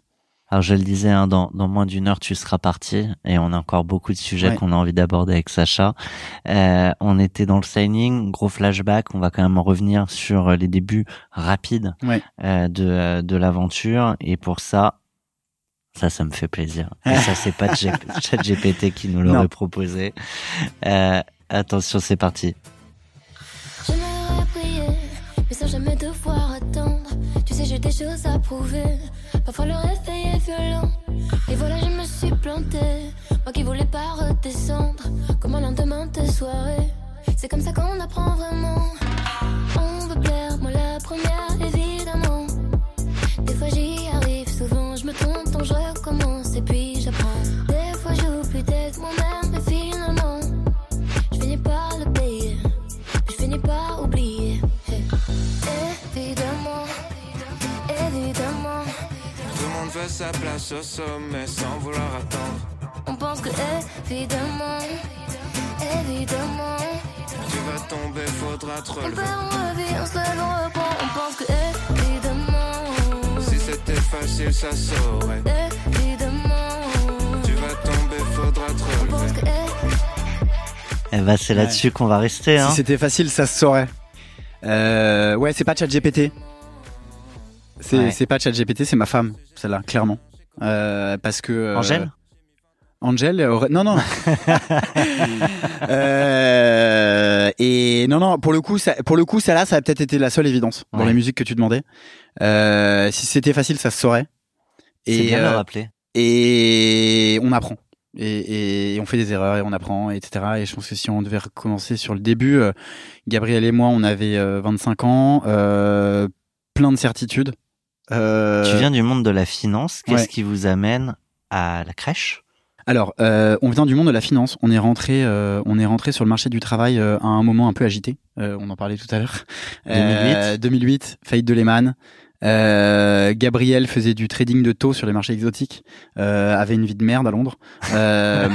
Alors je le disais, hein, dans, dans moins d'une heure tu seras parti et on a encore beaucoup de sujets Ouais. qu'on a envie d'aborder avec Sacha. Euh, on était dans le signing, gros flashback. On va quand même revenir sur les débuts rapides Ouais. euh, de euh, de l'aventure et pour ça. Ça, ça me fait plaisir. Et ça, c'est pas ChatGPT qui nous l'aurait Non. proposé. Euh, attention, c'est parti. J'aimerais prier, mais sans jamais devoir j'ai des choses à prouver. Parfois le réveil est violent. Et voilà, je me suis plantée. Moi qui voulais pas redescendre. Comme un lendemain de soirée. C'est comme ça qu'on apprend vraiment. On veut plaire, moi la première, évidemment. Des fois j'y arrive, souvent je me trompe, donc je recommence sa place au sommet sans vouloir attendre. on pense que évidemment, évidemment, Tu vas tomber, faudra te on relever. perd, on revit, on se lève, on reprend. On pense que évidemment, Si c'était facile, ça saurait. évidemment, Tu vas tomber, faudra te on pense relever. que eh, Eh ben, c'est là-dessus qu'on va rester. Hein. Si c'était facile, ça se saurait. Euh, ouais, c'est pas ChatGPT. C'est Ouais. pas ChatGPT, c'est ma femme, celle-là, clairement. Euh, parce que euh, Angèle? Angèle aurait- non non Euh, et non non pour le coup ça, pour le coup celle-là ça a peut-être été la seule évidence dans Ouais. les musiques que tu demandais euh, si c'était facile ça se saurait C'est et bien le euh, rappeler. et on apprend et, et on fait des erreurs et on apprend etc et je pense que si on devait recommencer sur le début euh, Gabriel et moi on avait euh, 25 ans euh, plein de certitudes Euh, Tu viens du monde de la finance. Qu'est-ce ouais. qui vous amène à la crèche? Alors, euh, on vient du monde de la finance. On est rentré, euh, on est rentré sur le marché du travail à un moment un peu agité. On en parlait tout à l'heure. 2008. Euh, 2008, faillite de Lehman. Euh, Gabriel faisait du trading de taux sur les marchés exotiques. Euh, avait une vie de merde à Londres. Euh,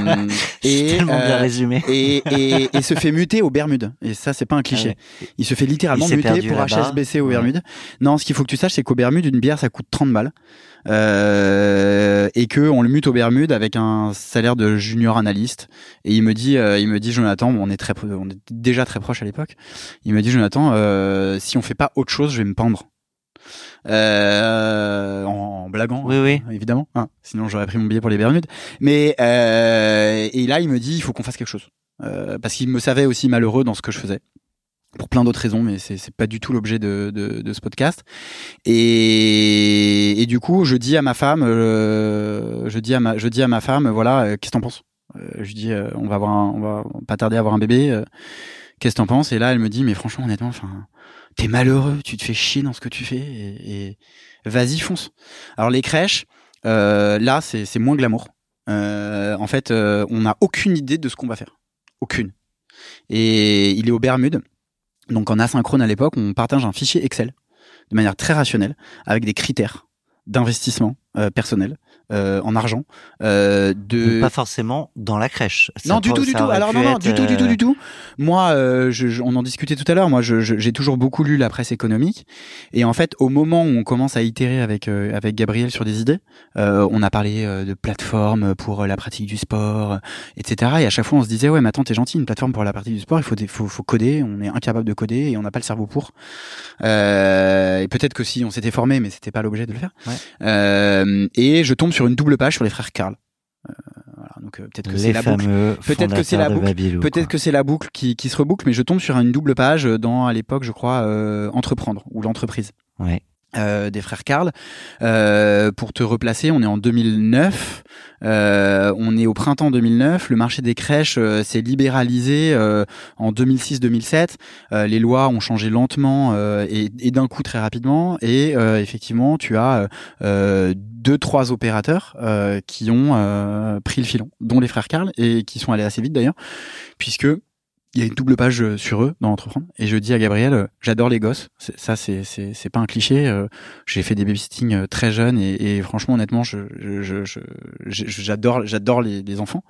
C'est tellement bien résumé. et, et, et se fait muter aux Bermudes. Et ça, c'est pas un cliché. Ah ouais. Il se fait littéralement muter pour. HSBC aux Ouais. Bermudes. Non, ce qu'il faut que tu saches, c'est qu'aux Bermudes, une bière, ça coûte 30 balles. Euh, et que on le mute aux Bermudes avec un salaire de junior analyste. Et il me dit, euh, il me dit, Jonathan, bon, on est très, pro- on est déjà très proche à l'époque. Il me dit, Jonathan, euh, si on fait pas autre chose, je vais me pendre. Euh, en, en blaguant, Oui, oui. hein, évidemment. hein. Sinon, j'aurais pris mon billet pour les Bermudes. Mais euh, et là, il me dit, il faut qu'on fasse quelque chose. Euh, parce qu'il me savait aussi malheureux dans ce que je faisais pour plein d'autres raisons, mais c'est pas du tout l'objet de, de, de ce podcast. Et, et du coup, je dis à ma femme, euh, je dis à ma, je dis à ma femme, voilà, euh, qu'est-ce que t'en penses? Euh, Je dis, euh, on va avoir, un- on va pas tarder à avoir un bébé. euh, qu'est-ce que t'en penses? Et là, elle me dit, mais franchement, honnêtement, enfin, t'es malheureux, tu te fais chier dans ce que tu fais, et, vas-y, fonce. Alors les crèches, euh, là, c'est c'est moins glamour. Euh, en fait, euh, on n'a aucune idée de ce qu'on va faire, aucune. Et il est aux Bermudes. Donc en asynchrone à l'époque, on partage un fichier Excel de manière très rationnelle avec des critères d'investissement euh, personnel euh, en argent euh, de Pas forcément dans la crèche. Ça non, du tout, du tout. Alors non, non, du tout, du tout, du tout. Moi, euh, je, je- on en discutait tout à l'heure. Moi, je- j'ai toujours beaucoup lu la presse économique. Et en fait, au moment où on commence à itérer avec euh, avec Gabriel sur des idées, euh, on a parlé euh, de plateformes pour la pratique du sport, etc. Et à chaque fois, on se disait ouais, mais attends, t'es gentil, une plateforme pour la pratique du sport, il faut des- faut, faut coder. On est incapable de coder et on n'a pas le cerveau pour. Euh, et peut-être que si on s'était formé, mais c'était pas l'objet de le faire. Ouais. Euh, et je tombe sur une double page sur les frères Karl. Euh, voilà, donc euh, peut-être que c'est la boucle. fameux Peut-être que c'est la fondateurs de boucle. Babylou, Peut-être quoi. que c'est la boucle qui, qui se reboucle, mais je tombe sur une double page dans, à l'époque, je crois, Entreprendre ou l'entreprise Ouais. Euh, des frères Karl. Euh, pour te replacer, on est en 2009. Euh, on est au printemps 2009. Le marché des crèches euh, s'est libéralisé en 2006-2007. Euh, les lois ont changé lentement et, et d'un coup très rapidement. Et effectivement, tu as deux, trois opérateurs qui ont pris le filon, dont les frères Karl et qui sont allés assez vite d'ailleurs, puisque il y a une double page euh, sur eux dans Entreprendre. Et je dis à Gabriel, euh, j'adore les gosses. Ça, c'est c'est c'est pas un cliché. euh, J'ai fait des babysitting très jeunes et, et franchement, honnêtement, je je- je- j'adore j'adore les, enfants.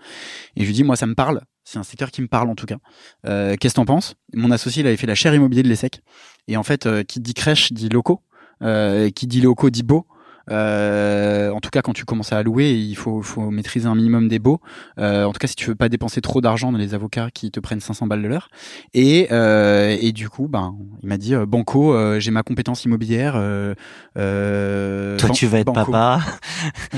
Et je lui dis, moi, ça me parle. C'est un secteur qui me parle en tout cas. Euh, Qu'est-ce que t'en penses? Mon associé, il avait fait la chaire immobilier de l'ESSEC. Et en fait, euh, qui dit crèche dit locaux. Euh, qui dit locaux dit beau. Euh, en tout cas, quand tu commences à louer, il faut, faut maîtriser un minimum des baux. Euh, en tout cas, si tu veux pas dépenser trop d'argent dans les avocats qui te prennent 500 balles de l'heure. Et, euh, et du coup, ben, il m'a dit, euh, Banco, euh, j'ai ma compétence immobilière. Euh, euh, Toi, tu vas être Banco. papa.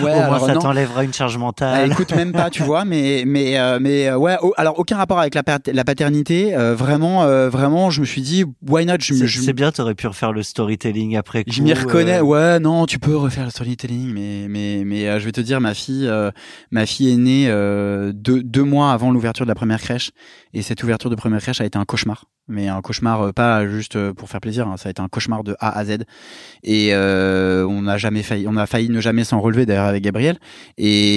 Ouais, Au moins, ça t'enlèvera une charge Ah, mentale. écoute même pas, tu vois, mais mais euh, mais ouais. alors aucun rapport avec la, la paternité. euh, vraiment, euh, vraiment, je me suis dit, why not? Je, C'est je, bien, t'aurais pu refaire le storytelling après. je m'y reconnais. Ouais, non, tu peux refaire mais mais mais euh, je vais te dire, ma fille, euh, ma fille est née euh, deux mois avant l'ouverture de la première crèche, et cette ouverture de première crèche a été un cauchemar. Mais un cauchemar euh, pas juste euh, pour faire plaisir, hein, ça a été un cauchemar de A à Z. Et euh, on n'a jamais failli, on a failli ne jamais s'en relever d'ailleurs avec Gabriel. Et,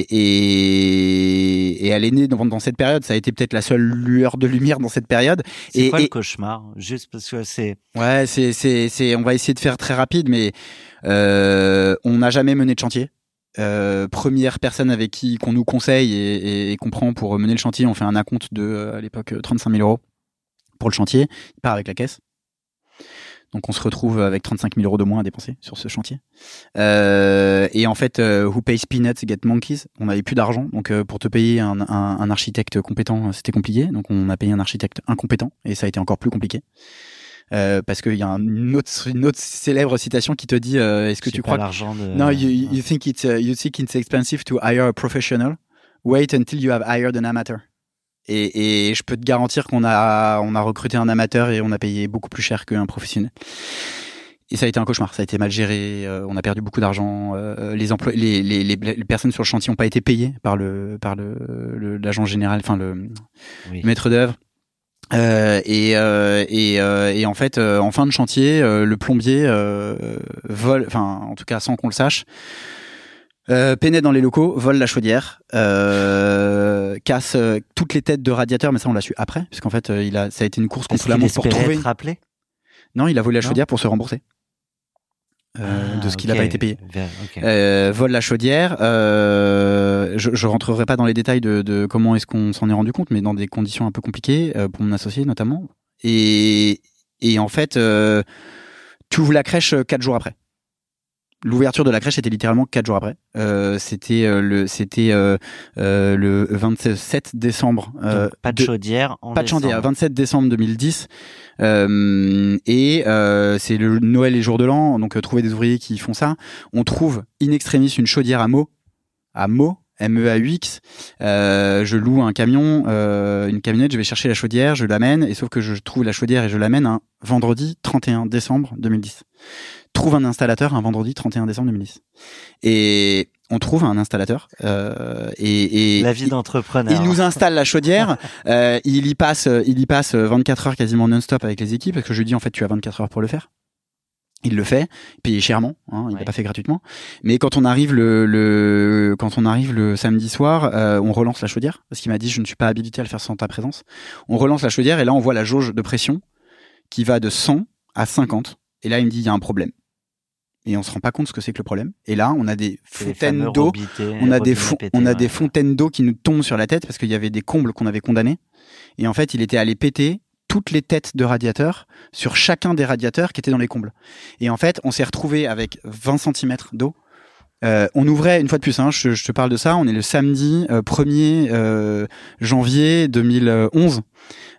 et, et elle est née dans, dans cette période. Ça a été peut-être la seule lueur de lumière dans cette période. C'est quoi et- le cauchemar? Juste parce que c'est. Ouais, c'est, c'est, c'est, on va essayer de faire très rapide, mais euh, on n'a jamais mené de chantier. Euh, première personne avec qui qu'on nous conseille et, et, et qu'on prend pour mener le chantier, on fait un acompte de à l'époque 35 000 euros pour le chantier. Il part avec la caisse. Donc on se retrouve avec 35 000 euros de moins à dépenser sur ce chantier. Euh, et en fait, euh, who pays peanuts get monkeys? On n'avait plus d'argent, donc euh, pour te payer un, un, un architecte compétent, c'était compliqué. Donc on a payé un architecte incompétent et ça a été encore plus compliqué. Parce qu'il y a un- une autre, une autre célèbre citation qui te dit est-ce que tu crois que l'argent de. no you, you think it's uh, you think it's expensive to hire a professional? Wait until you have hired an amateur et, et je peux te garantir qu'on a on a recruté un amateur et on a payé beaucoup plus cher qu'un professionnel et ça a été un cauchemar, ça a été mal géré, euh, on a perdu beaucoup d'argent, euh, les, emplois, les, les, les, personnes sur le chantier n'ont pas été payées par le par le l'agent général, enfin le, Oui. le maître d'œuvre. Euh, et, euh, et, euh, et en fait, euh, en fin de chantier, euh, le plombier euh, vole, enfin en tout cas sans qu'on le sache, euh, pénètre dans les locaux, vole la chaudière, euh, casse euh, toutes les têtes de radiateurs, mais ça on l'a su après, puisqu'en fait euh, il a, ça a été une course contre la montre pour trouver. être rappelé? Non, il a volé la Non chaudière pour se rembourser euh, de Ah, ce qu'il n'a pas été payé. Euh, vole la chaudière. Euh, je, je rentrerai pas dans les détails de, de comment est-ce qu'on s'en est rendu compte, mais dans des conditions un peu compliquées euh, pour mon associé notamment. Et, et en fait, euh, tu ouvres la crèche euh, quatre jours après. L'ouverture de la crèche était littéralement quatre jours après. Euh, c'était euh, le c'était euh, euh, le 27 décembre. euh, Donc, pas de de- chaudière. En pas de chaudière, décembre. 27 décembre 2010. Euh, et euh, c'est le Noël et jour de l'an, donc trouver des ouvriers qui font ça. On trouve in extremis une chaudière à Meaux, à Meaux, M-E-A-U-X. Euh, je loue un camion, euh, une camionnette, je vais chercher la chaudière, je l'amène, et sauf que je trouve la chaudière et je l'amène un vendredi 31 décembre 2010. Trouve un installateur un vendredi 31 décembre 2010. Et on trouve un installateur euh, et, et La vie d'entrepreneur. il nous installe la chaudière. euh, il y passe, il y passe euh, 24 heures quasiment non-stop avec les équipes parce que je lui dis en fait tu as 24 heures pour le faire. Il le fait, payé chèrement, hein, il l'a Ouais. pas fait gratuitement. Mais quand on arrive le, le quand on arrive le samedi soir, euh, on relance la chaudière parce qu'il m'a dit je ne suis pas habilité à le faire sans ta présence. On relance la chaudière et là on voit la jauge de pression qui va de 100 à 50. Et là il me dit il y a un problème. Et on se rend pas compte ce que c'est que le problème. Et là on a des fontaines d'eau on a des robinets fon- pétés, on a ouais. des fontaines d'eau qui nous tombent sur la tête parce qu'il y avait des combles qu'on avait condamnés. Et en fait il était allé péter toutes les têtes de radiateurs sur chacun des radiateurs qui étaient dans les combles. Et en fait on s'est retrouvé avec 20 cm d'eau. Euh, on ouvrait une fois de plus hein, je, je te parle de ça on est le samedi euh, 1er euh, janvier 2011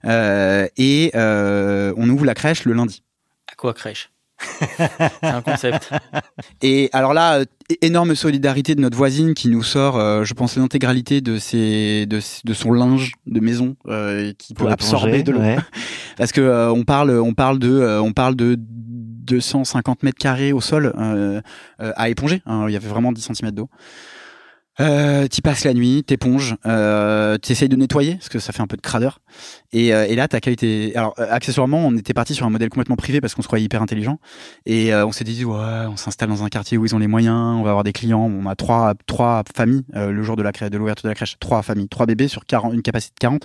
euh, et euh, on ouvre la crèche le lundi. À quoi crèche? C'est un concept. Et alors là, énorme solidarité de notre voisine qui nous sort, euh, je pense, l'intégralité de ses, de, de son linge de maison euh, qui peut absorber de l'eau. ouais. Parce que euh, on parle, on parle de, euh, on parle de 250 mètres carrés au sol euh, euh, à éponger. hein. il y avait vraiment 10 cm d'eau. Euh, t'y passes la nuit, t'éponges, euh, t'essayes de nettoyer parce que ça fait un peu de cradeur. Et, euh, et là, t'accueilles tes. Alors, euh, accessoirement, on était parti sur un modèle complètement privé parce qu'on se croyait hyper intelligent. Et euh, on s'est dit, ouais, on s'installe dans un quartier où ils ont les moyens, on va avoir des clients. On a trois, trois familles euh, le jour de la de l'ouverture de la crèche, trois familles, trois bébés sur 40, une capacité de 40.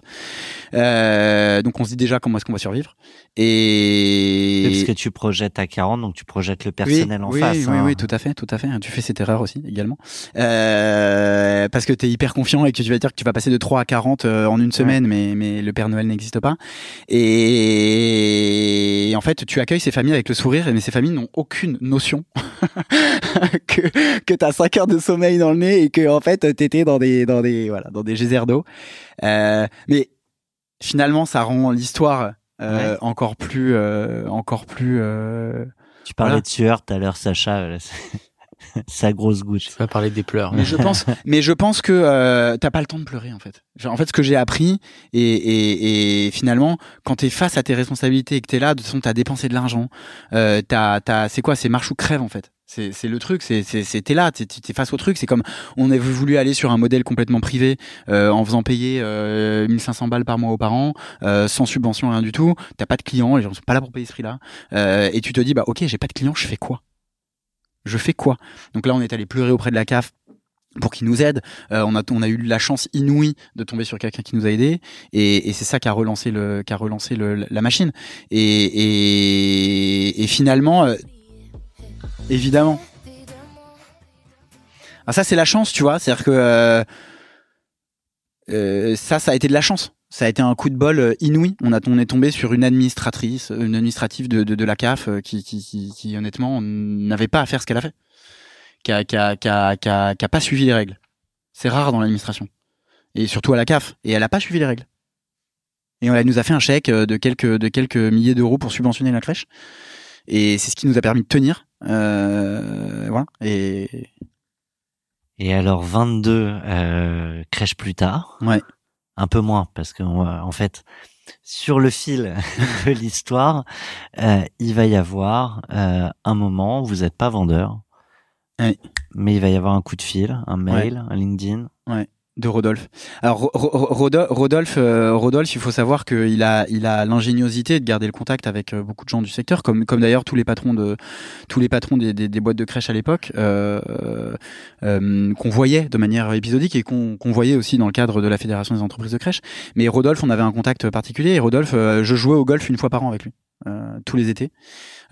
Euh, donc on se dit déjà comment est-ce qu'on va survivre. Et Oui, Parce que tu projettes à 40, donc tu projettes le personnel oui, en oui, face. Oui, hein. oui, tout à fait, tout à fait. Tu fais cette erreur aussi également. Euh, Euh, parce que tu es hyper confiant et que tu vas dire que tu vas passer de 3 à 40 euh, en une semaine, mais, mais le Père Noël n'existe pas. Et, en fait, tu accueilles ces familles avec le sourire, mais ces familles n'ont aucune notion que, que tu as 5 heures de sommeil dans le nez et que en fait, tu étais dans des, dans des, voilà, dans des geysers d'eau. Euh, mais finalement, ça rend l'histoire euh, Ouais. encore plus, encore plus. Tu parlais Voilà. de sueur tout à l'heure, Sacha. Sa grosse goutte. Tu vas parler des pleurs. Mais je pense, mais je pense que euh, t'as pas le temps de pleurer en fait. Genre, En fait, ce que j'ai appris et, et, et finalement, quand t'es face à tes responsabilités et que t'es là, de toute façon, t'as dépensé de l'argent. Euh, t'as, t'as, c'est quoi, c'est marche ou crève en fait. C'est, c'est le truc, c'est, c'est, c'est- t'es là, t'es, t'es face au truc. C'est comme on avait voulu aller sur un modèle complètement privé euh, en faisant payer euh, 1500 balles par mois aux parents, euh, sans subvention, rien du tout. T'as pas de clients, les gens sont pas là pour payer ce prix-là. Euh, et tu te dis bah ok, j'ai pas de clients, je fais quoi? Je fais quoi? Donc là, on est allé pleurer auprès de la CAF pour qu'ils nous aident. Euh, on, a, eu la chance inouïe de tomber sur quelqu'un qui nous a aidés, et, c'est ça qui a relancé, la machine. Et, finalement, euh, évidemment. Ah, ça, c'est la chance, tu vois. C'est-à-dire que euh, ça, ça a été de la chance. Ça a été un coup de bol euh, inouï. On, a, on est tombé sur une administratrice, une administrative de, de, de la CAF euh, qui, qui, qui, qui, honnêtement, n'avait pas à faire ce qu'elle a fait qui a, qui a, qui a, qui a, qui a pas suivi les règles. C'est rare dans l'administration. Et surtout à la CAF. Et elle a pas suivi les règles. Et on elle nous a fait un chèque euh, de quelques, de quelques milliers d'euros pour subventionner la crèche. Et c'est ce qui nous a permis de tenir. Euh, voilà. Et Et alors 22 euh, crèches plus tard. Ouais. Un peu moins parce que en fait sur le fil de l'histoire, euh, il va y avoir euh, un moment où vous n'êtes pas vendeur. Ouais. Mais il va y avoir un coup de fil, un mail, un LinkedIn. De Rodolphe. Alors Ro- Ro- Rodo- Rodolphe, euh, Rodolphe, il faut savoir qu'il a, il a l'ingéniosité de garder le contact avec euh, beaucoup de gens du secteur, comme, comme d'ailleurs tous les patrons de, tous les patrons des, des, des boîtes de crèche à l'époque, euh, euh, qu'on voyait de manière épisodique et qu'on qu'on voyait aussi dans le cadre de la fédération des entreprises de crèche. Mais Rodolphe, on avait un contact particulier et Rodolphe, euh, je jouais au golf une fois par an avec lui, euh, tous les étés.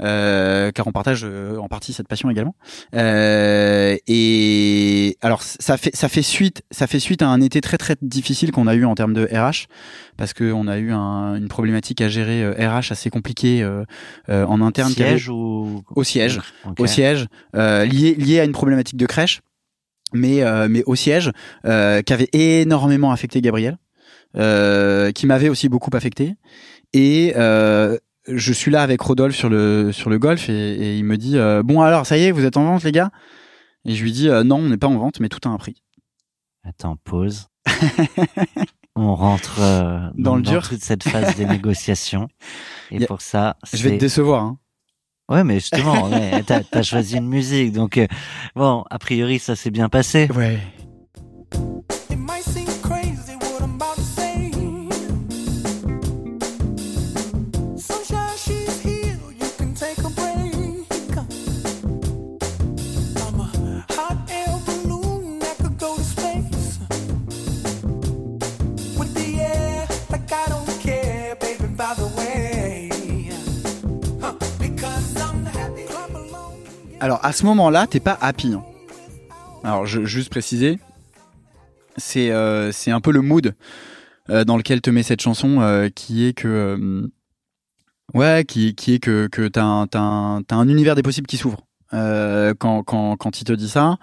Euh, car on partage euh, en partie cette passion également. Euh, et alors ça fait ça fait suite ça fait suite à un été très très difficile qu'on a eu en termes de RH parce que on a eu un- une problématique à gérer RH assez compliquée euh, euh, en interne. Siège ou Au siège Ok. au siège, euh, lié, lié à une problématique de crèche, mais, euh, mais au siège, euh, qui avait énormément affecté Gabriel, euh, qui m'avait aussi beaucoup affecté. Et euh, je suis là avec Rodolphe sur le, sur le golf et, et il me dit euh, Bon, alors, ça y est, vous êtes en vente, les gars? Et je lui dis euh, Non, on n'est pas en vente, mais tout a un prix. Attends, pause. On rentre euh, Dans le dur. toute cette phase des négociations. Et pour ça, Je vais te décevoir. Hein. Ouais, mais justement, ouais, t'as as choisi une musique, donc bon, a priori, ça s'est bien passé. Ouais. Alors à ce moment-là, t'es pas happy. hein. Alors juste préciser, c'est euh, c'est un peu le mood euh, dans lequel te met cette chanson, euh, qui est que ouais, qui, qui est que que t'as un, un, un univers des possibles qui s'ouvre quand quand quand il te dit ça.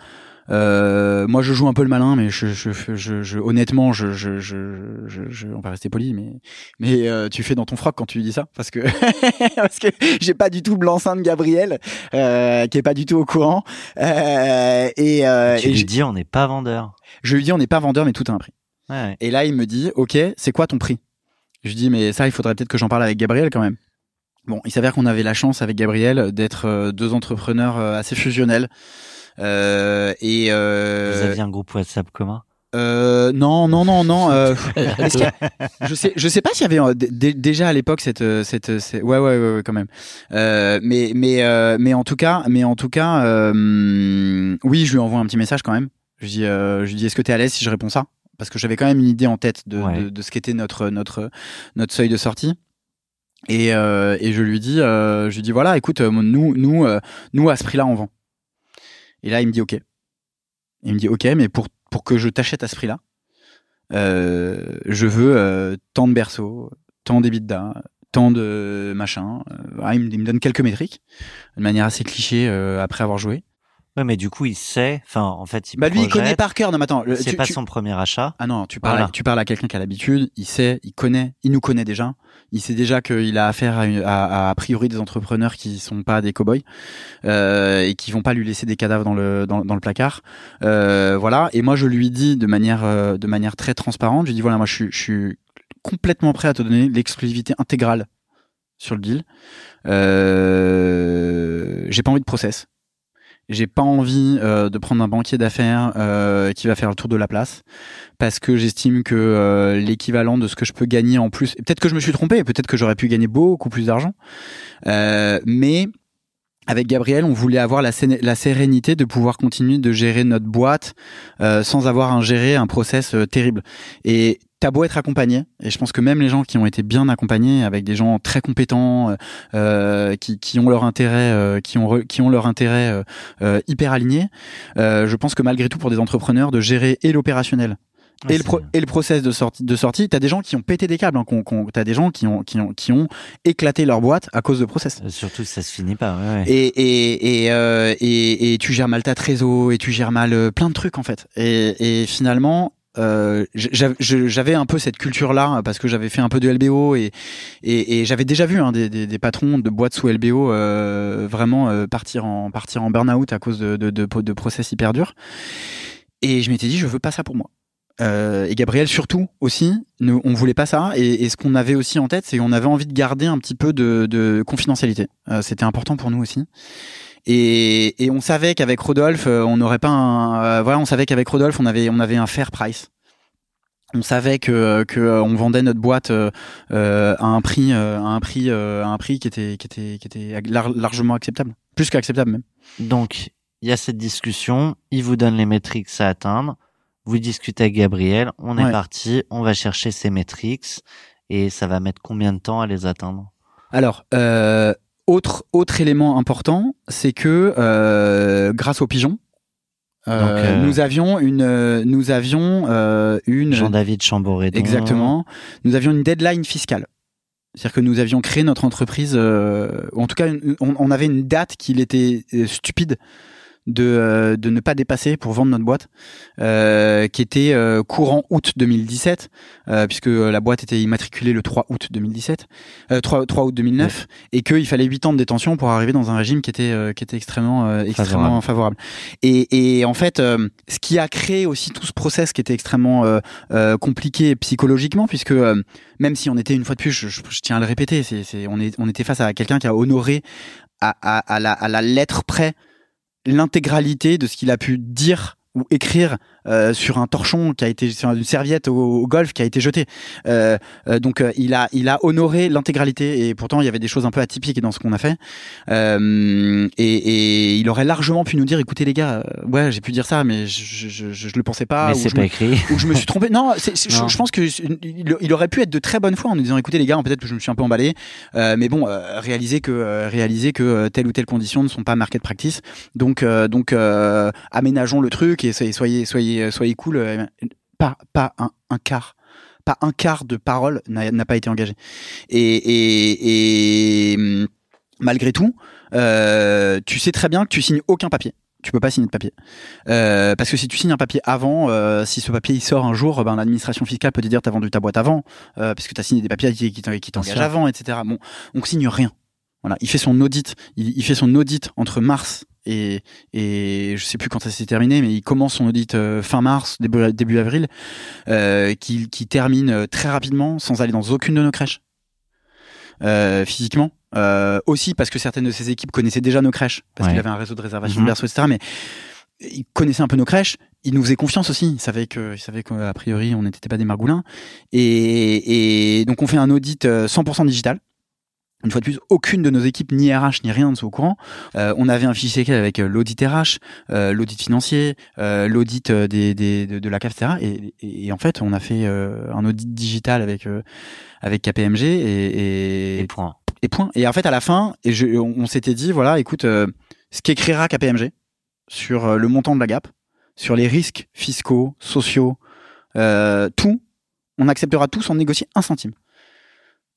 Euh, moi, je joue un peu le malin, mais je, je, je, je- honnêtement, je, je, je, je, je- on va rester poli, mais, mais euh, tu fais dans ton froc quand tu lui dis ça, parce que, parce que j'ai pas du tout le blanc-seing de Gabriel, euh, qui est pas du tout au courant, euh, et, euh, tu et lui dis, on n'est pas vendeur. je lui dis, on n'est pas vendeur, mais tout a un prix. Ouais, ouais. Et là, il me dit, ok, c'est quoi ton prix? Je lui dis, mais ça, il faudrait peut-être que j'en parle avec Gabriel quand même. Bon, il s'avère qu'on avait la chance avec Gabriel d'être euh, deux entrepreneurs assez fusionnels. Euh, et euh, Vous aviez un groupe WhatsApp commun euh, non, non, non, non. euh, a- je sais, je sais pas s'il y avait euh, déjà à l'époque cette, euh, cette, cette- ouais, ouais, ouais, ouais, quand même. Euh, mais, mais, euh, mais en tout cas, mais en tout cas, euh, oui, je lui envoie un petit message quand même. Je lui dis, euh, je lui dis, est-ce que t'es à l'aise si je réponds ça? Parce que j'avais quand même une idée en tête de, Ouais. de, de ce qu'était notre, notre, notre seuil de sortie. Et, euh, et je lui dis, euh, je lui dis, voilà, écoute, euh, nous, nous, euh, nous à ce prix-là, on vend. Et là, il me dit, ok. Il me dit, ok, mais pour pour que je t'achète à ce prix-là, euh, je veux euh, tant de berceaux, tant d'EBITDA, tant de machin. Euh, voilà, il, me, donne quelques métriques, de manière assez cliché euh, après avoir joué. Ouais, mais du coup, il sait. Enfin, en fait, il Bah lui, il connaît par cœur. Non, mais attends, C'est pas tu- son premier achat. Ah non, tu parles, Voilà. à, tu parles à quelqu'un qui a l'habitude, il sait, il connaît, il nous connaît déjà. Il sait déjà qu'il a affaire à, à, à, a priori des entrepreneurs qui sont pas des cow-boys euh, et qui vont pas lui laisser des cadavres dans le dans, dans le placard. Euh, voilà. Et moi, je lui dis de manière euh, de manière très transparente, je lui dis voilà, moi, je suis, je suis complètement prêt à te donner l'exclusivité intégrale sur le deal. Euh, J'ai pas envie de process. J'ai pas envie euh, de prendre un banquier d'affaires euh, qui va faire le tour de la place parce que j'estime que euh, l'équivalent de ce que je peux gagner en plus, peut-être que je me suis trompé, peut-être que j'aurais pu gagner beaucoup plus d'argent, euh, mais avec Gabriel, on voulait avoir la, sérénité de pouvoir continuer de gérer notre boîte sans avoir à gérer un process terrible. Et t'as beau être accompagné, et je pense que même les gens qui ont été bien accompagnés, avec des gens très compétents, euh, euh, qui, qui ont leur intérêt, euh, qui ont re- qui ont leur intérêt euh, euh, hyper aligné, euh, je pense que malgré tout pour des entrepreneurs de gérer et l'opérationnel Ouais, et le, pro- et le process de sortie, de sortie, t'as des gens qui ont pété des câbles, hein, t'as des gens qui ont, qui ont, qui ont éclaté leur boîte à cause de process. Surtout, ça se finit pas. Ouais, ouais. Et, et, et, euh, et, et tu gères mal ta trésor et tu gères mal euh, plein de trucs en fait. Et, et finalement, euh, j'avais un peu cette culture-là parce que j'avais fait un peu de LBO et, et, et j'avais déjà vu hein, des, des, des patrons de boîtes sous LBO euh, vraiment euh, partir en partir en burn-out à cause de, de, de, de process hyper durs. Et je m'étais dit, je veux pas ça pour moi. Euh, et Gabriel surtout aussi, nous, on voulait pas ça. Et, et ce qu'on avait aussi en tête, c'est qu'on avait envie de garder un petit peu de, de confidentialité. Euh, C'était important pour nous aussi. Et, et on savait qu'avec Rodolphe, euh, on n'aurait pas un, euh, voilà, on savait qu'avec Rodolphe, on avait, on avait un fair price. On savait que, que euh, on vendait notre boîte euh, à un prix, euh, à un prix, euh, à un prix qui était, qui était, qui était lar- largement acceptable, plus qu'acceptable même. Donc, il y a cette discussion. Il vous donne les métriques à atteindre. Vous discutez avec Gabriel. On est Ouais. parti. On va chercher ces métriques. Et ça va mettre combien de temps à les atteindre? Alors, euh, autre, autre élément important, c'est que euh, grâce aux pigeons, euh, Donc, euh, nous avions une, euh, nous avions euh, une, Jean-David Chamboredon. exactement, nous avions une deadline fiscale. C'est-à-dire que nous avions créé notre entreprise, euh, en tout cas, une- on, on avait une date qu'il était stupide de, euh, de ne pas dépasser pour vendre notre boîte, euh, qui était euh, courant août 2017, euh, puisque la boîte était immatriculée le 3 août 2017, euh, 3, 3 août 2009, et qu'il fallait 8 ans de détention pour arriver dans un régime qui était, euh, qui était extrêmement, euh, extrêmement favorable. Et, et en fait, euh, ce qui a créé aussi tout ce process qui était extrêmement euh, euh, compliqué psychologiquement, puisque euh, même si on était une fois de plus, je, je- je tiens à le répéter, c'est, c'est, on, est, on était face à quelqu'un qui a honoré à, à, à, la, à la lettre près l'intégralité de ce qu'il a pu dire ou écrire euh, sur un torchon qui a été sur une serviette au, au golf qui a été jetée. Euh, euh, donc euh, il a il a honoré l'intégralité et pourtant il y avait des choses un peu atypiques dans ce qu'on a fait. Euh, et, et il aurait largement pu nous dire écoutez les gars, euh, ouais j'ai pu dire ça mais je je, je, je le pensais pas. Mais ou c'est je pas me- écrit. ou je me suis trompé. Non, je, Non. je pense que il, il aurait pu être de très bonne foi en nous disant écoutez les gars, peut-être que je me suis un peu emballé, euh, mais bon, réalisez que réalisez que telle ou telle condition ne sont pas market practice. Donc euh, donc euh, aménageons le truc soyez soyez soyez, soyez cool. euh, pas pas un, un quart. Pas un quart de parole n'a pas été engagé. Et, et, et hum, malgré tout, euh, tu sais très bien que tu signes aucun papier. Tu peux pas signer de papier. Euh, parce que si tu signes un papier avant, euh, si ce papier il sort un jour, ben, l'administration fiscale peut te dire t'as vendu ta boîte avant, euh, parce que t'as signé des papiers qui, qui t'en- qui t'engagent avant, etc. Bon, on signe rien. Voilà, il fait son audit, il, il fait son audit entre mars et, et je sais plus quand ça s'est terminé, mais il commence son audit euh, fin mars, début, début avril, euh, qui, qui termine euh, très rapidement sans aller dans aucune de nos crèches. Euh, physiquement. Euh, aussi parce que certaines de ses équipes connaissaient déjà nos crèches, parce Ouais. qu'il avait un réseau de réservation de berceaux, etc. Mais il connaissait un peu nos crèches, il nous faisait confiance aussi, il savait que, il savait qu'a priori on n'était pas des margoulins. Et, et donc on fait un audit euh, 100% digital. Une fois de plus, aucune de nos équipes, ni RH, ni rien ne sont au courant. Euh, on avait un fichier avec euh, l'audit RH, euh, l'audit financier, euh, l'audit euh, des, des, de, de la CAF, etc. Et, et, et en fait, on a fait euh, un audit digital avec, euh, avec KPMG et, et, Et point. et point. Et en fait, à la fin, et je, on, on s'était dit, voilà, écoute, euh, ce qu'écrira KPMG sur le montant de la gap, sur les risques fiscaux, sociaux, euh, tout, on acceptera tout sans négocier un centime.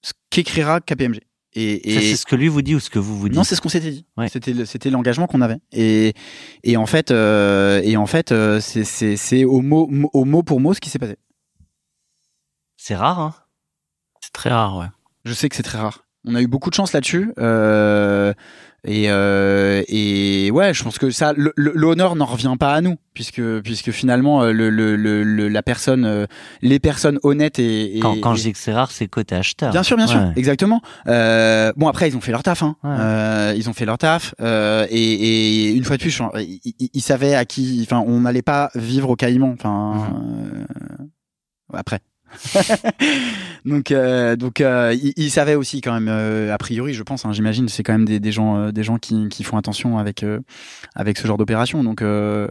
Ce qu'écrira KPMG. Et, Ça, et- c'est ce que lui vous dit ou ce que vous vous dites non, c'est ce qu'on s'était dit. Ouais. C'était le- c'était l'engagement qu'on avait. Et et en fait euh, et en fait euh, c'est c'est c'est au mot au mot pour mot ce qui s'est passé. C'est rare, hein C'est très rare, ouais. Je sais que c'est très rare. On a eu beaucoup de chance là-dessus. Euh, et, euh, et ouais, je pense que ça, l'honneur n'en revient pas à nous, puisque puisque finalement euh, le, le, le, la personne, euh, les personnes honnêtes et, et- Quand, quand et- je dis que c'est rare, c'est côté acheteur. Bien sûr, bien sûr, exactement. Euh, bon après ils ont fait leur taf, hein. Ouais. Euh, ils ont fait leur taf euh, et, et une fois de plus, ils, ils- ils savaient à qui, enfin on n'allait pas vivre au Caïman, enfin euh, après. donc euh, donc euh, ils, ils savaient aussi quand même euh, a priori, je pense, hein, j'imagine, c'est quand même des, des gens euh, des gens qui, qui font attention avec euh, avec ce genre d'opération. Donc euh,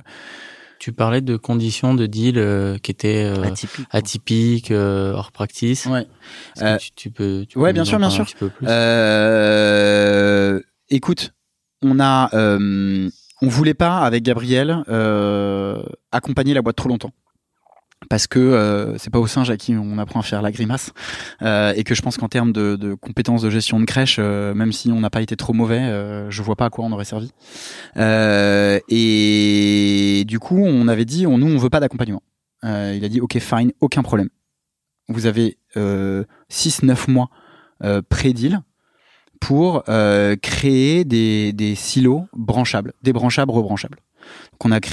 Tu parlais de conditions de deal euh, qui étaient euh, Atypique. atypiques, euh, hors practice. ouais. Que Euh, tu, tu peux, tu ouais, peux bien sûr, en bien sûr. Un petit peu plus? Euh, écoute, on a, euh, on voulait pas avec Gabriel euh, accompagner la boîte trop longtemps. Parce que euh, c'est pas au singe à qui on apprend à faire la grimace euh, et que je pense qu'en termes de, compétences de gestion de crèche, euh, même si on n'a pas été trop mauvais, euh, je vois pas à quoi on aurait servi. Et du coup, on avait dit, on, nous, on veut pas d'accompagnement. Il a dit, ok, fine, aucun problème. Vous avez 6-9 mois pré-deal pour créer des, des silos branchables, débranchables, rebranchables.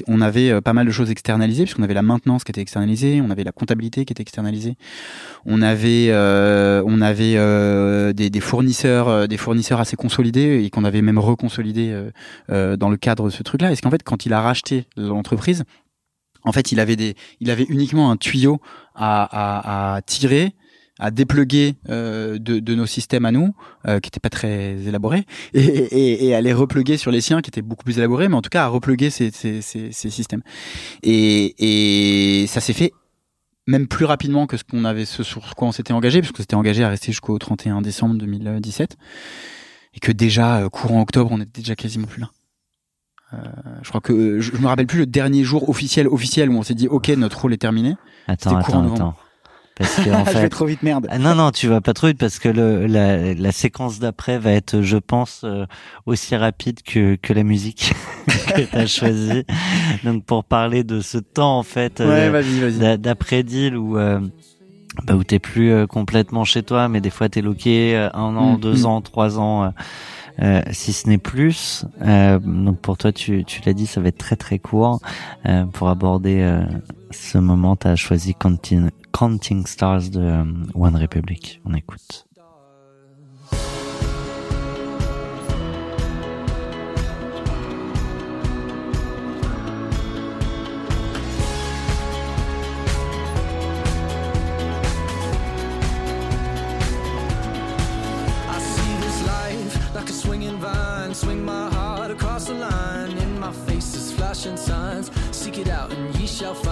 On, avait euh, pas mal de choses externalisées, puisqu'on avait la maintenance qui était externalisée, on avait la comptabilité qui était externalisée, on avait, euh, on avait euh, des, fournisseurs, des fournisseurs assez consolidés et qu'on avait même reconsolidés dans le cadre de ce truc-là. Est-ce qu'en fait, quand il a racheté l'entreprise, en fait, il avait il avait uniquement un tuyau à, à tirer à dépluguer euh, de, de nos systèmes à nous, euh, qui n'étaient pas très élaborés, et, et, et à les repluguer sur les siens, qui étaient beaucoup plus élaborés, mais en tout cas à repluguer ces, ces, ces, ces systèmes. Et, et ça s'est fait même plus rapidement que ce qu'on avait, ce sur quoi on s'était engagé, parce qu'on s'était engagé à rester jusqu'au 31 décembre 2017, et que déjà, euh, courant octobre, on était déjà quasiment plus là. Euh, je crois que je, je me rappelle plus le dernier jour officiel officiel où on s'est dit ok notre rôle est terminé. Attends, C'était courant attends, novembre. attends. Parce que en je vais fait, trop vite merde. Ah, non, non, tu vas pas trop vite parce que le, la, la séquence d'après va être, je pense, euh, aussi rapide que, que la musique que tu as choisie. Donc pour parler de ce temps en fait Ouais, euh, vas-y, vas-y. d'a- d'après deal où euh, bah, où t'es plus euh, complètement chez toi, mais des fois t'es loqué euh, un an, Mm, deux mm. ans, trois ans, euh, si ce n'est plus. Euh, donc pour toi, tu, tu l'as dit, ça va être très très court. Euh, pour aborder euh, ce moment, t'as choisi Counting, Counting Stars de euh, One Republic. On écoute. Swinging vine. Swing my heart across the line. In my face is flashing signs. Seek it out and ye shall find.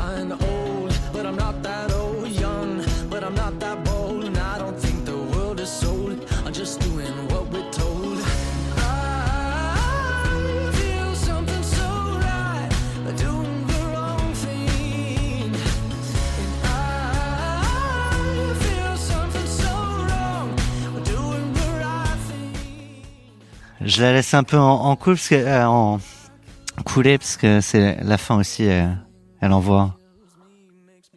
Je la laisse un peu en, en parce que euh, en couler parce que c'est la fin aussi. euh, elle envoie.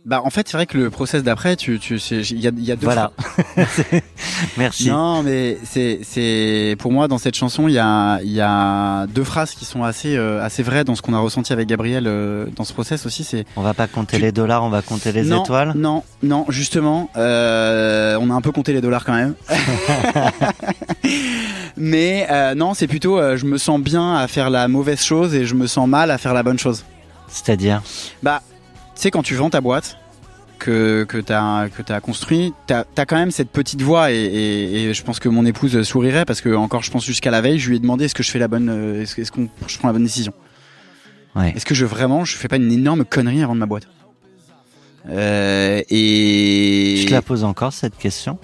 Bah en fait c'est vrai que le process d'après tu tu il y a il y a deux Voilà. Merci. Non mais c'est c'est pour moi dans cette chanson il y a il y a deux phrases qui sont assez euh, assez vraies dans ce qu'on a ressenti avec Gabriel euh, dans ce process aussi c'est On va pas compter Tu- les dollars, on va compter les non, étoiles. Non, non, justement, euh, on a un peu compté les dollars quand même. Mais euh, non, c'est plutôt, euh, je me sens bien à faire la mauvaise chose et je me sens mal à faire la bonne chose. C'est-à-dire? Bah, sais, quand tu vends ta boîte, que, que tu as, t'as construit, tu as, quand même cette petite voix et, et, et je pense que mon épouse sourirait parce que, encore, je pense jusqu'à la veille, je lui ai demandé est-ce que je fais la bonne, euh, est-ce, est-ce qu'on je prends la bonne décision? Ouais. Est-ce que je vraiment, je fais pas une énorme connerie avant de ma boîte? Euh, et Je te la pose encore cette question?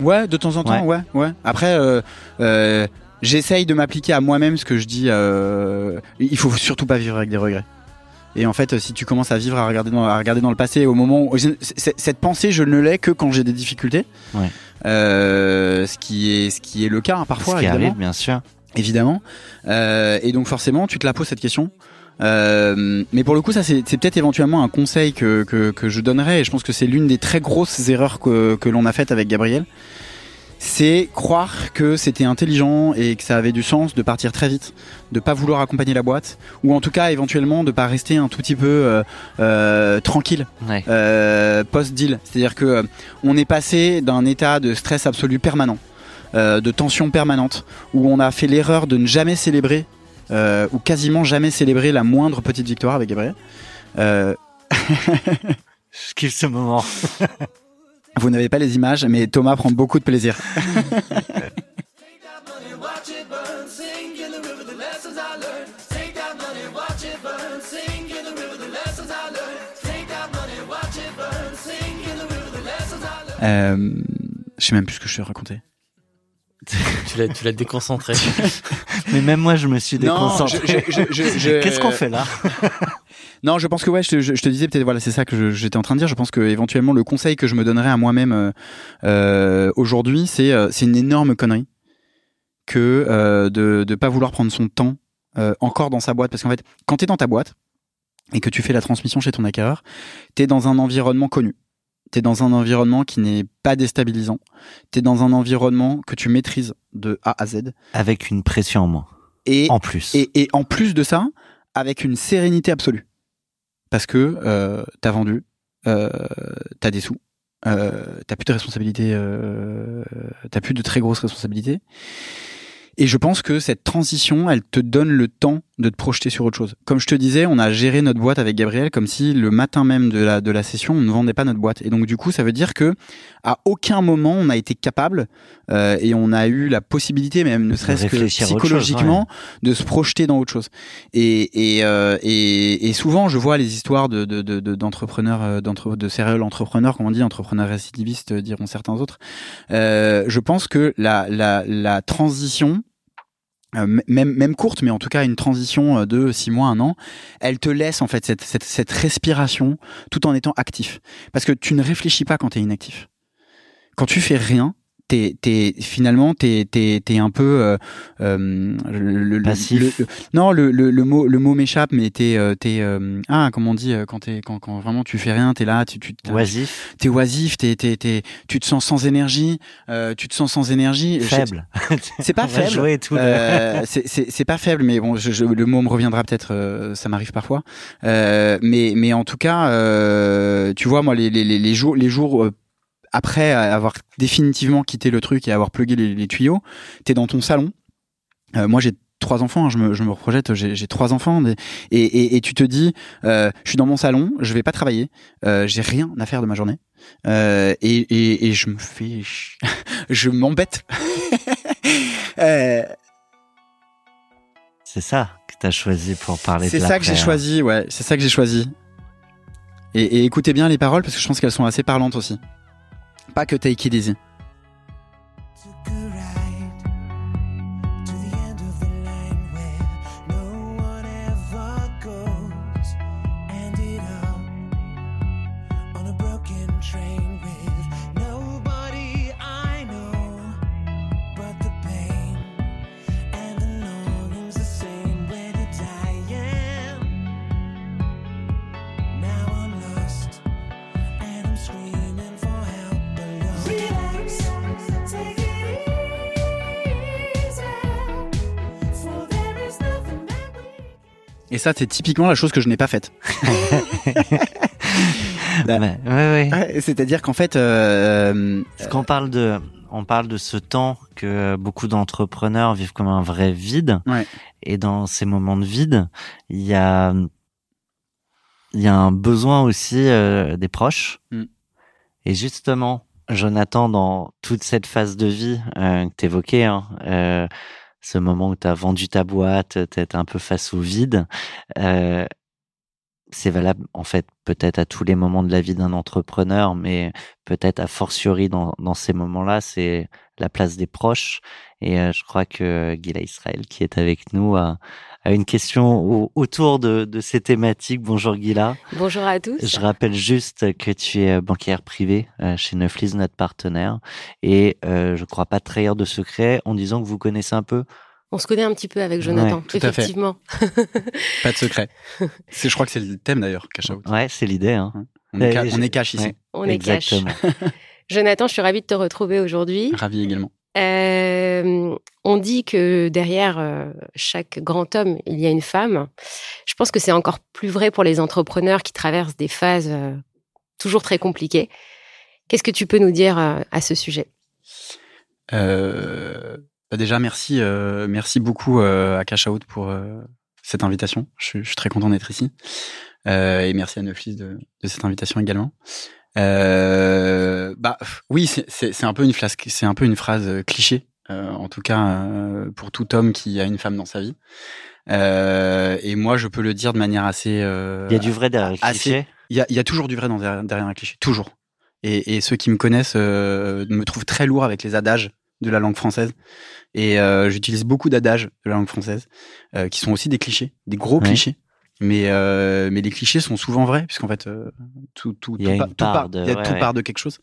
Ouais, de temps en temps, ouais, ouais. Après, euh, euh, j'essaye de m'appliquer à moi-même ce que je dis. Il faut surtout pas vivre avec des regrets. Et en fait, si tu commences à vivre, à regarder dans, à regarder dans le passé, au moment où cette pensée, je ne l'ai que quand j'ai des difficultés. Ouais. Euh, ce qui est, ce qui est le cas hein, parfois, Ce qui évidemment. arrive, bien sûr. évidemment. Euh, et donc forcément, tu te la poses cette question. Euh, mais pour le coup, ça c'est c'est peut-être éventuellement un conseil que, que, que je donnerais. Et je pense que c'est l'une des très grosses erreurs que, que l'on a faites avec Gabriel. C'est croire que c'était intelligent et que ça avait du sens de partir très vite, de pas vouloir accompagner la boîte, ou en tout cas éventuellement de pas rester un tout petit peu euh, euh, tranquille Ouais. euh, post-deal. C'est-à-dire que euh, on est passé d'un état de stress absolu permanent, euh, de tension permanente, où on a fait l'erreur de ne jamais célébrer, euh, ou quasiment jamais célébrer la moindre petite victoire avec Gabriel. Euh, Je kiffe ce moment. Vous n'avez pas les images, mais Thomas prend beaucoup de plaisir. Euh, je sais même plus ce que je te racontais. Tu l'as, tu l'as déconcentré. Mais même moi, je me suis déconcentré. je- je- je- je- je- Qu'est-ce qu'on fait là? Non, je pense que ouais, je, te- je- je te disais peut-être voilà, c'est ça que j'étais en train de dire. Je pense que éventuellement le conseil que je me donnerais à moi-même euh, euh, aujourd'hui, c'est euh, c'est une énorme connerie que euh, de de pas vouloir prendre son temps euh, encore dans sa boîte, parce qu'en fait, quand t'es dans ta boîte et que tu fais la transmission chez ton acquéreur, t'es dans un environnement connu. T'es dans un environnement qui n'est pas déstabilisant. T'es dans un environnement que tu maîtrises de A à Z. Avec une pression en moins. Et En plus. et, et en plus de ça, avec une sérénité absolue. Parce que euh, t'as vendu, euh, t'as des sous, euh, t'as plus de responsabilités, euh, t'as plus de très grosses responsabilités. Et je pense que cette transition, elle te donne le temps de te projeter sur autre chose. Comme je te disais, on a géré notre boîte avec Gabriel comme si le matin même de la, de la session, on ne vendait pas notre boîte. Et donc du coup, ça veut dire que à aucun moment on a été capable euh, et on a eu la possibilité, même ne serait-ce que chose, psychologiquement, de se projeter dans autre chose. Et, et, euh, et, et souvent, je vois les histoires de, de, de, de- d'entrepreneurs, euh, d'entre, de serial entrepreneurs, comme on dit, entrepreneurs récidivistes, euh, diront certains autres. Euh, je pense que la, la, la transition, euh, même, même courte, mais en tout cas une transition de six mois, un an, elle te laisse en fait cette, cette, cette respiration tout en étant actif. Parce que tu ne réfléchis pas quand tu es inactif. Quand tu fais rien, t'es, t'es, finalement, t'es, t'es, t'es un peu euh, euh, le, le- Passif. le- non, le, le, le mot, le mot m'échappe, mais t'es, euh, t'es, euh, ah, comment on dit, euh, quand t'es, quand, quand vraiment tu fais rien, t'es là, tu, tu, Oisif. t'es oisif, t'es, t'es, t'es, tu te sens sans énergie, euh, tu te sens sans énergie. Faible. C'est pas faible. le- c'est- pas faible, mais bon, je, je- le mot me reviendra peut-être. euh, ça m'arrive parfois. Euh, mais mais en tout cas, euh, tu vois, moi, les, les, les, les jours les jours euh, après avoir définitivement quitté le truc et avoir plugué les, les tuyaux, t'es dans ton salon. Euh, moi, j'ai trois enfants, hein, je, me, je me projette, j'ai trois enfants, et, et, et tu te dis, euh, je suis dans mon salon, je vais pas travailler, euh, j'ai rien à faire de ma journée, euh, et, je me fais, je m'embête. C'est ça que t'as choisi pour parler de c'est ça que j'ai choisi, ouais, c'est ça que j'ai choisi. Et, et écoutez bien les paroles parce que je pense qu'elles sont assez parlantes aussi. Pas que take it easy. Ça, c'est typiquement la chose que je n'ai pas faite. Bah, Ouais, ouais, ouais. C'est-à-dire qu'en fait, euh, Parce qu'on parle de, on parle de ce temps que beaucoup d'entrepreneurs vivent comme un vrai vide. Ouais. Et dans ces moments de vide, il y a, il y a un besoin aussi euh, des proches. Mm. Et justement, Jonathan, dans toute cette phase de vie euh, que t'évoquais, hein, euh, ce moment où t'as vendu ta boîte, t'es un peu face au vide, euh, c'est valable en fait peut-être à tous les moments de la vie d'un entrepreneur, mais peut-être a fortiori dans, dans ces moments-là, c'est la place des proches. Et euh, je crois que Gila Israël, qui est avec nous, a, a une question au- autour de, de ces thématiques. Bonjour Gila. Bonjour à tous. Je rappelle juste que tu es banquière privée euh, chez Neuflis, notre partenaire, et euh, je crois pas trahir de secret en disant que vous connaissez un peu. On se connaît un petit peu avec Jonathan, Ouais, tout à fait. effectivement. Pas de secret. C'est, je crois que c'est le thème d'ailleurs, cash out. Ouais, c'est l'idée. Hein. On est, ca- Euh, on est cash ici. ouais. On est cash. Exactement. Jonathan, je suis ravie de te retrouver aujourd'hui. Ravi également. Euh, on dit que derrière euh, chaque grand homme, il y a une femme. Je pense que c'est encore plus vrai pour les entrepreneurs qui traversent des phases euh, toujours très compliquées. Qu'est-ce que tu peux nous dire euh, à ce sujet? Bah déjà, merci, merci beaucoup à Cash Out pour cette invitation. Je, suis- très content d'être ici. Et merci à Neuflis de, de cette invitation également. Euh, bah oui, c'est- un peu une flasque, c'est un peu une phrase cliché, en tout cas euh, pour tout homme qui a une femme dans sa vie. Euh, et moi, je peux le dire de manière assez. euh, Il y a du vrai derrière assez- cliché. il y a, il y a toujours du vrai dans, derrière, un cliché, toujours. Et, et ceux qui me connaissent euh, me trouvent très lourd avec les adages de la langue française. Et euh, j'utilise beaucoup d'adages de la langue française, euh, qui sont aussi des clichés, des gros Ouais. clichés. Mais, euh, mais les clichés sont souvent vrais, puisqu'en fait, euh, tout, tout, Il y a tout, pa- une tout part part, de- il y a ouais, tout ouais. part de quelque chose.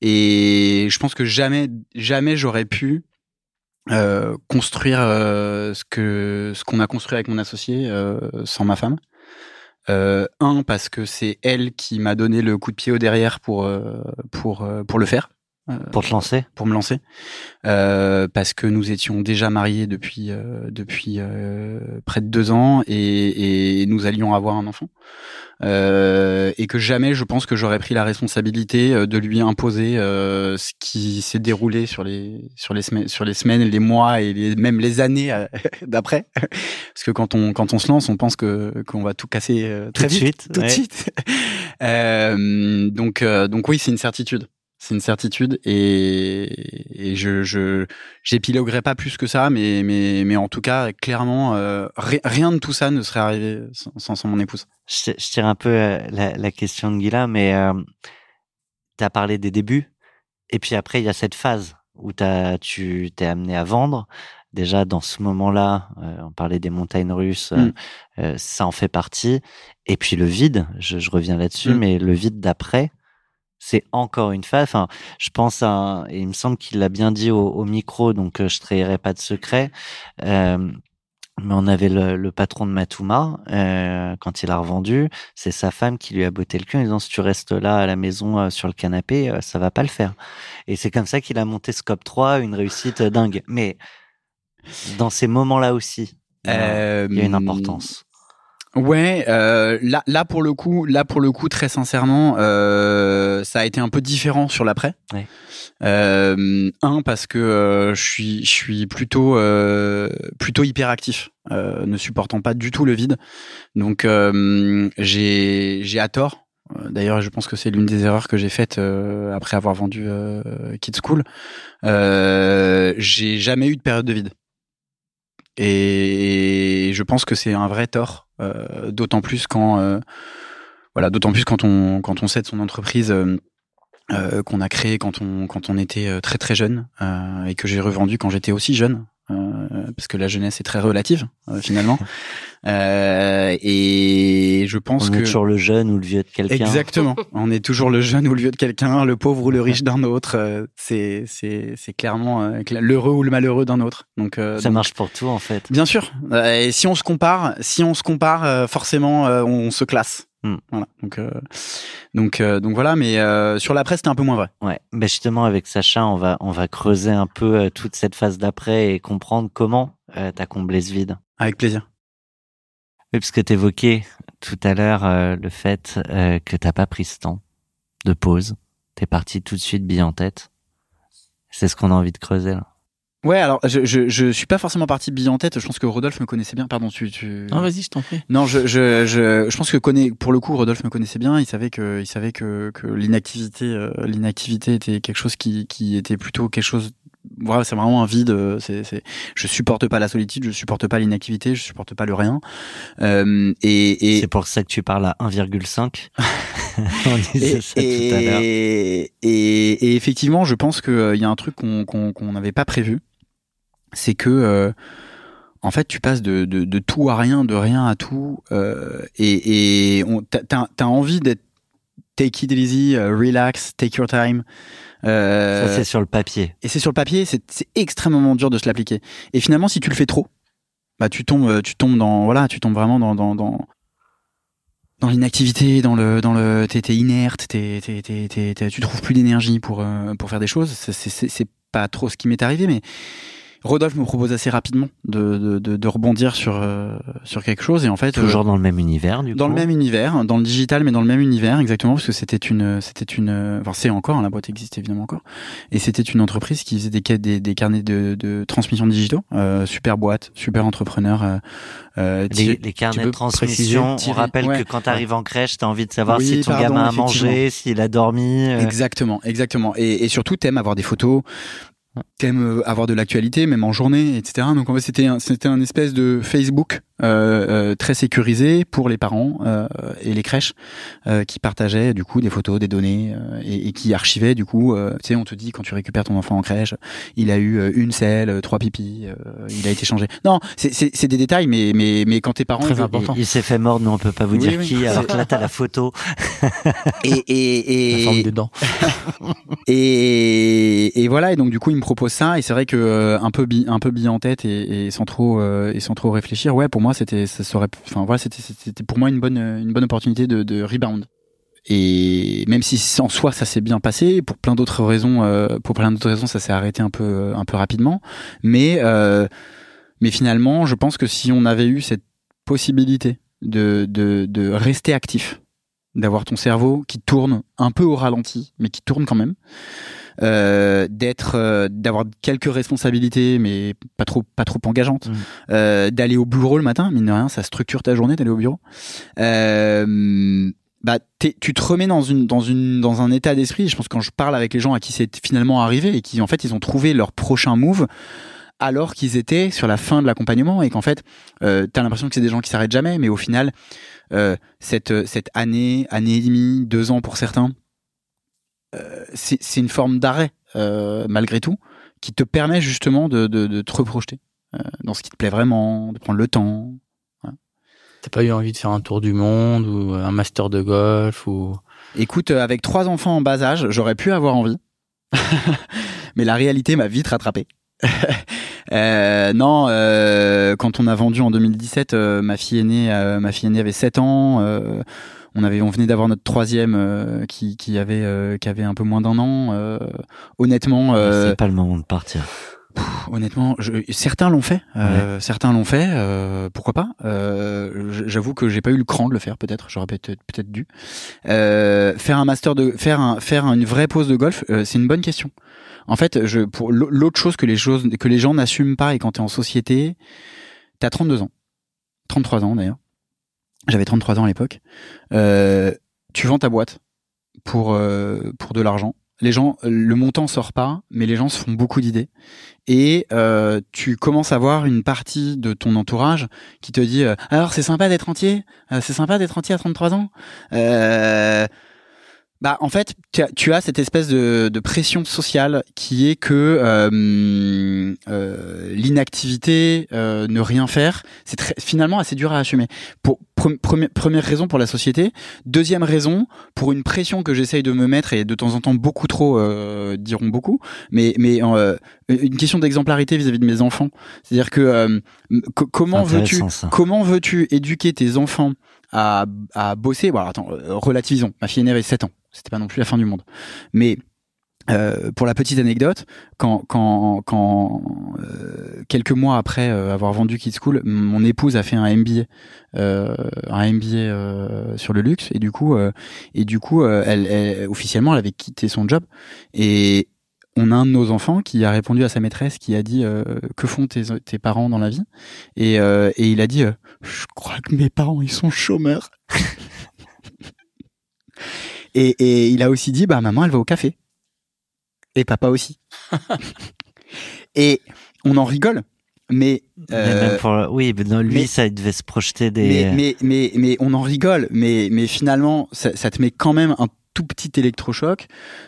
Et je pense que jamais, jamais j'aurais pu euh, construire euh, ce que ce qu'on a construit avec mon associé euh, sans ma femme. Euh, un parce que c'est elle qui m'a donné le coup de pied au derrière pour pour pour le faire, Pour te lancer pour me lancer, Euh, parce que nous étions déjà mariés depuis euh, depuis euh, près de deux ans et, et nous allions avoir un enfant. Euh, et que jamais je pense que j'aurais pris la responsabilité euh, de lui imposer euh, ce qui s'est déroulé sur les sur les semaines sur les semaines les mois et les, même les années euh, d'après. Parce que quand on quand on se lance on pense que qu'on va tout casser euh, très Tout vite. suite, tout ouais. de suite. Euh, donc euh, donc oui c'est une certitude c'est une certitude et, et je je j'épiloguerai pas plus que ça mais mais mais en tout cas clairement euh, ri- rien de tout ça ne serait arrivé sans, sans, mon épouse je, je tire un peu euh, la, la question de Guilla, mais euh, tu as parlé des débuts, et puis après, il y a cette phase où t'as, tu t'es amené à vendre. Déjà, dans ce moment-là, euh, on parlait des montagnes russes, euh, Mm. euh, ça en fait partie. Et puis le vide, je, je reviens là-dessus, Mm. mais le vide d'après, c'est encore une phase. Enfin, je pense à, et il me semble qu'il l'a bien dit au, au micro, donc euh, je trahirai pas de secret. Euh, mais on avait le, le patron de Matuma, euh, quand il a revendu, c'est sa femme qui lui a botté le cul en disant si tu restes là à la maison euh, sur le canapé, euh, ça va pas le faire. Et c'est comme ça qu'il a monté Scope 3, une réussite dingue. Mais dans ces moments-là aussi, il y a une importance. Ouais, euh, là, là pour le coup, là pour le coup, très sincèrement, euh, ça a été un peu différent sur l'après. Ouais. Euh, un parce que euh, je suis, je suis plutôt, euh, plutôt hyperactif, euh, ne supportant pas du tout le vide. Donc euh, j'ai, j'ai à tort. D'ailleurs, je pense que c'est l'une des erreurs que j'ai faites euh, après avoir vendu euh, Kids School. Euh, j'ai jamais eu de période de vide. Et je pense que c'est un vrai tort, d'autant plus quand, euh, voilà, d'autant plus quand on quand on cède son entreprise euh, euh, qu'on a créée quand on était euh, très très jeune euh, et que j'ai revendu quand j'étais aussi jeune, euh, parce que la jeunesse est très relative euh, finalement. Euh, et je pense On que est toujours le jeune ou le vieux de quelqu'un. Exactement. On est toujours le jeune ou le vieux de quelqu'un, le pauvre ou le riche d'un autre. euh, C'est c'est c'est clairement euh, cla- l'heureux ou le malheureux d'un autre. Donc euh, Ça donc, marche pour tout en fait. Bien sûr. Euh, et si on se compare, si on se compare, euh, forcément, euh, on se classe. Hmm. Voilà. Donc euh, donc euh, donc voilà. Mais euh, sur la presse, c'était un peu moins vrai. Ouais, ben justement avec Sacha, on va on va creuser un peu euh, toute cette phase d'après et comprendre comment euh, t'as comblé ce vide. Avec plaisir. Oui, parce que t'évoquais tout à l'heure euh, le fait euh, que t'as pas pris ce temps de pause. T'es parti tout de suite bille en tête. C'est ce qu'on a envie de creuser là. Ouais. Alors je je je suis pas forcément parti bille en tête. Je pense que Rodolphe me connaissait bien. Pardon. Tu tu. Non, vas-y, je t'en prie. Non, je, je, je, je pense que connaît, pour le coup, Rodolphe me connaissait bien. Il savait que, il savait que, que l'inactivité, euh, l'inactivité était quelque chose qui, qui était plutôt quelque chose voilà, c'est vraiment un vide. euh, C'est, c'est, je supporte pas la solitude, je supporte pas l'inactivité, je supporte pas le rien. Euh, et, et, C'est pour ça que tu parles à 1,5. On disait et, ça tout à l'heure. et, et- et effectivement, je pense qu'il y a un truc qu'on qu'on qu'on n'avait pas prévu, c'est que euh, en fait, tu passes de, de, de tout à rien, de rien à tout, euh, et, et t'as t'as- t'as envie d'être take it easy, euh, relax, take your time. Euh, Ça, c'est sur le papier. et c'est sur le papier, c'est c'est extrêmement dur de se l'appliquer. Et finalement, si tu le fais trop, bah tu tombes, tu tombes dans, voilà, tu tombes vraiment dans dans dans, dans l'inactivité, dans le dans le, t'es t'es inerte, t'es t'es t'es t'es- t'es- tu trouves plus d'énergie pour euh, pour faire des choses. C'est c'est pas trop ce qui m'est arrivé, mais Rodolphe me propose assez rapidement de de de, de rebondir sur euh, sur quelque chose et en fait euh, Toujours dans le même univers, du dans coup. le même univers, dans le digital, mais dans le même univers, exactement, parce que c'était une, c'était une, enfin c'est encore, hein, la boîte existe évidemment encore, et c'était une entreprise qui faisait des, des, des carnets de, de transmission digitaux, euh, super boîte, super entrepreneur. Euh, euh, Les, les carnets de transmission, on rappelle que quand tu arrives en crèche, tu as envie de savoir Oui, si ton pardon, gamin a mangé, s'il a dormi. euh, Exactement, exactement. Et, et surtout, t'aimes avoir des photos, t'aimes euh, avoir de l'actualité, même en journée, etc. Donc en fait, c'était c'était un espèce de Facebook euh, euh, très sécurisé pour les parents euh, et les crèches euh, qui partageaient du coup des photos, des données euh, et, et qui archivaient du coup. euh, tu sais, on te dit quand tu récupères ton enfant en crèche, il a eu euh, une selle, euh, trois pipis, euh, il a été changé. Non, c'est, c'est, c'est des détails, mais mais mais quand tes parents Très ils- important. Il, il s'est fait mordre, nous on peut pas vous Oui, dire oui. qui, alors que là t'as la photo. et et La et, forme des dents. Et, et voilà, et donc du coup, il me propose ça, et c'est vrai que euh, un peu bi, un peu bi en tête et, et sans trop euh, et sans trop réfléchir, ouais, pour moi, c'était ça serait, enfin voilà, c'était pour moi une bonne une bonne opportunité de, rebound. Et même si en soi ça s'est bien passé, pour plein d'autres raisons, euh, pour plein d'autres raisons, ça s'est arrêté un peu un peu rapidement, mais euh, mais finalement, je pense que si on avait eu cette possibilité de, de rester actif, d'avoir ton cerveau qui tourne un peu au ralenti, mais qui tourne quand même, euh, d'être, euh, d'avoir quelques responsabilités, mais pas trop, pas trop engageantes, Mhm. euh, d'aller au bureau le matin, mine de rien, ça structure ta journée d'aller au bureau. Euh, bah, tu te remets dans une, dans une, dans un état d'esprit. Je pense que quand je parle avec les gens à qui c'est finalement arrivé et qui en fait ils ont trouvé leur prochain move alors qu'ils étaient sur la fin de l'accompagnement et qu'en fait, euh, t'as l'impression que c'est des gens qui s'arrêtent jamais, mais au final, euh, cette, cette année, année et demie, deux ans pour certains, c'est c'est une forme d'arrêt, euh, malgré tout, qui te permet justement de, de, de te reprojeter euh, dans ce qui te plaît vraiment, de prendre le temps. T'as pas eu envie de faire un tour du monde ou un master de golf ou Écoute, euh, avec trois enfants en bas âge, j'aurais pu avoir envie, mais la réalité m'a vite rattrapé. Euh, non, euh, quand on a vendu en 2017, euh, ma fille aînée, euh, ma fille aînée avait 7 ans. On avait, on venait d'avoir notre troisième euh, qui, qui avait, euh, qui avait un peu moins d'un an. euh, honnêtement, euh, C'est pas le moment de partir. honnêtement, je, certains l'ont fait. euh, Certains l'ont fait. euh, pourquoi pas euh, J'avoue que j'ai pas eu le cran de le faire. Peut-être, j'aurais peut-être peut-être dû Euh, faire un master de, faire un, faire une vraie pause de golf. euh, c'est une bonne question. En fait, je, pour l'au- l'autre chose que les choses, que les gens n'assument pas et quand t'es en société, t'as 32 ans, 33 ans d'ailleurs. J'avais 33 ans à l'époque. Euh, tu vends ta boîte pour euh, pour de l'argent. Les gens, le montant sort pas, mais les gens se font beaucoup d'idées. Et euh, tu commences à voir une partie de ton entourage qui te dit euh, alors c'est sympa d'être entier, c'est sympa d'être entier à 33 ans. Bah en fait tu as, tu as cette espèce de, de pression sociale qui est que euh, euh, l'inactivité, euh, ne rien faire, c'est finalement assez dur à assumer. Pour pre- première première raison pour la société, deuxième raison pour une pression que j'essaye de me mettre et de temps en temps beaucoup trop euh, diront beaucoup, mais mais euh, une question d'exemplarité vis-à-vis de mes enfants. C'est-à-dire que euh, co- comment veux-tu comment veux-tu éduquer tes enfants à, à bosser Bon, alors, attends, euh, relativisons. Ma fille aînée avait 7 ans. C'était pas non plus la fin du monde. Mais euh, pour la petite anecdote, quand, quand, quand euh, quelques mois après euh, avoir vendu Kids School, mon épouse a fait un MBA, euh, un MBA sur le luxe, et du coup, et du coup, elle, elle- officiellement, elle avait quitté son job. Et on a un de nos enfants qui a répondu à sa maîtresse, qui a dit euh, que font tes, tes parents dans la vie, et, euh, et il a dit, euh, je crois que mes parents ils sont chômeurs. et, et il a aussi dit, bah maman elle va au café. Et papa aussi. Et on en rigole, mais, Mais euh, pour- oui, mais non, lui, mais- ça, il devait se projeter des. mais, mais, mais, mais on en rigole, mais, mais finalement, ça, ça te met quand même un tout petit électrochoc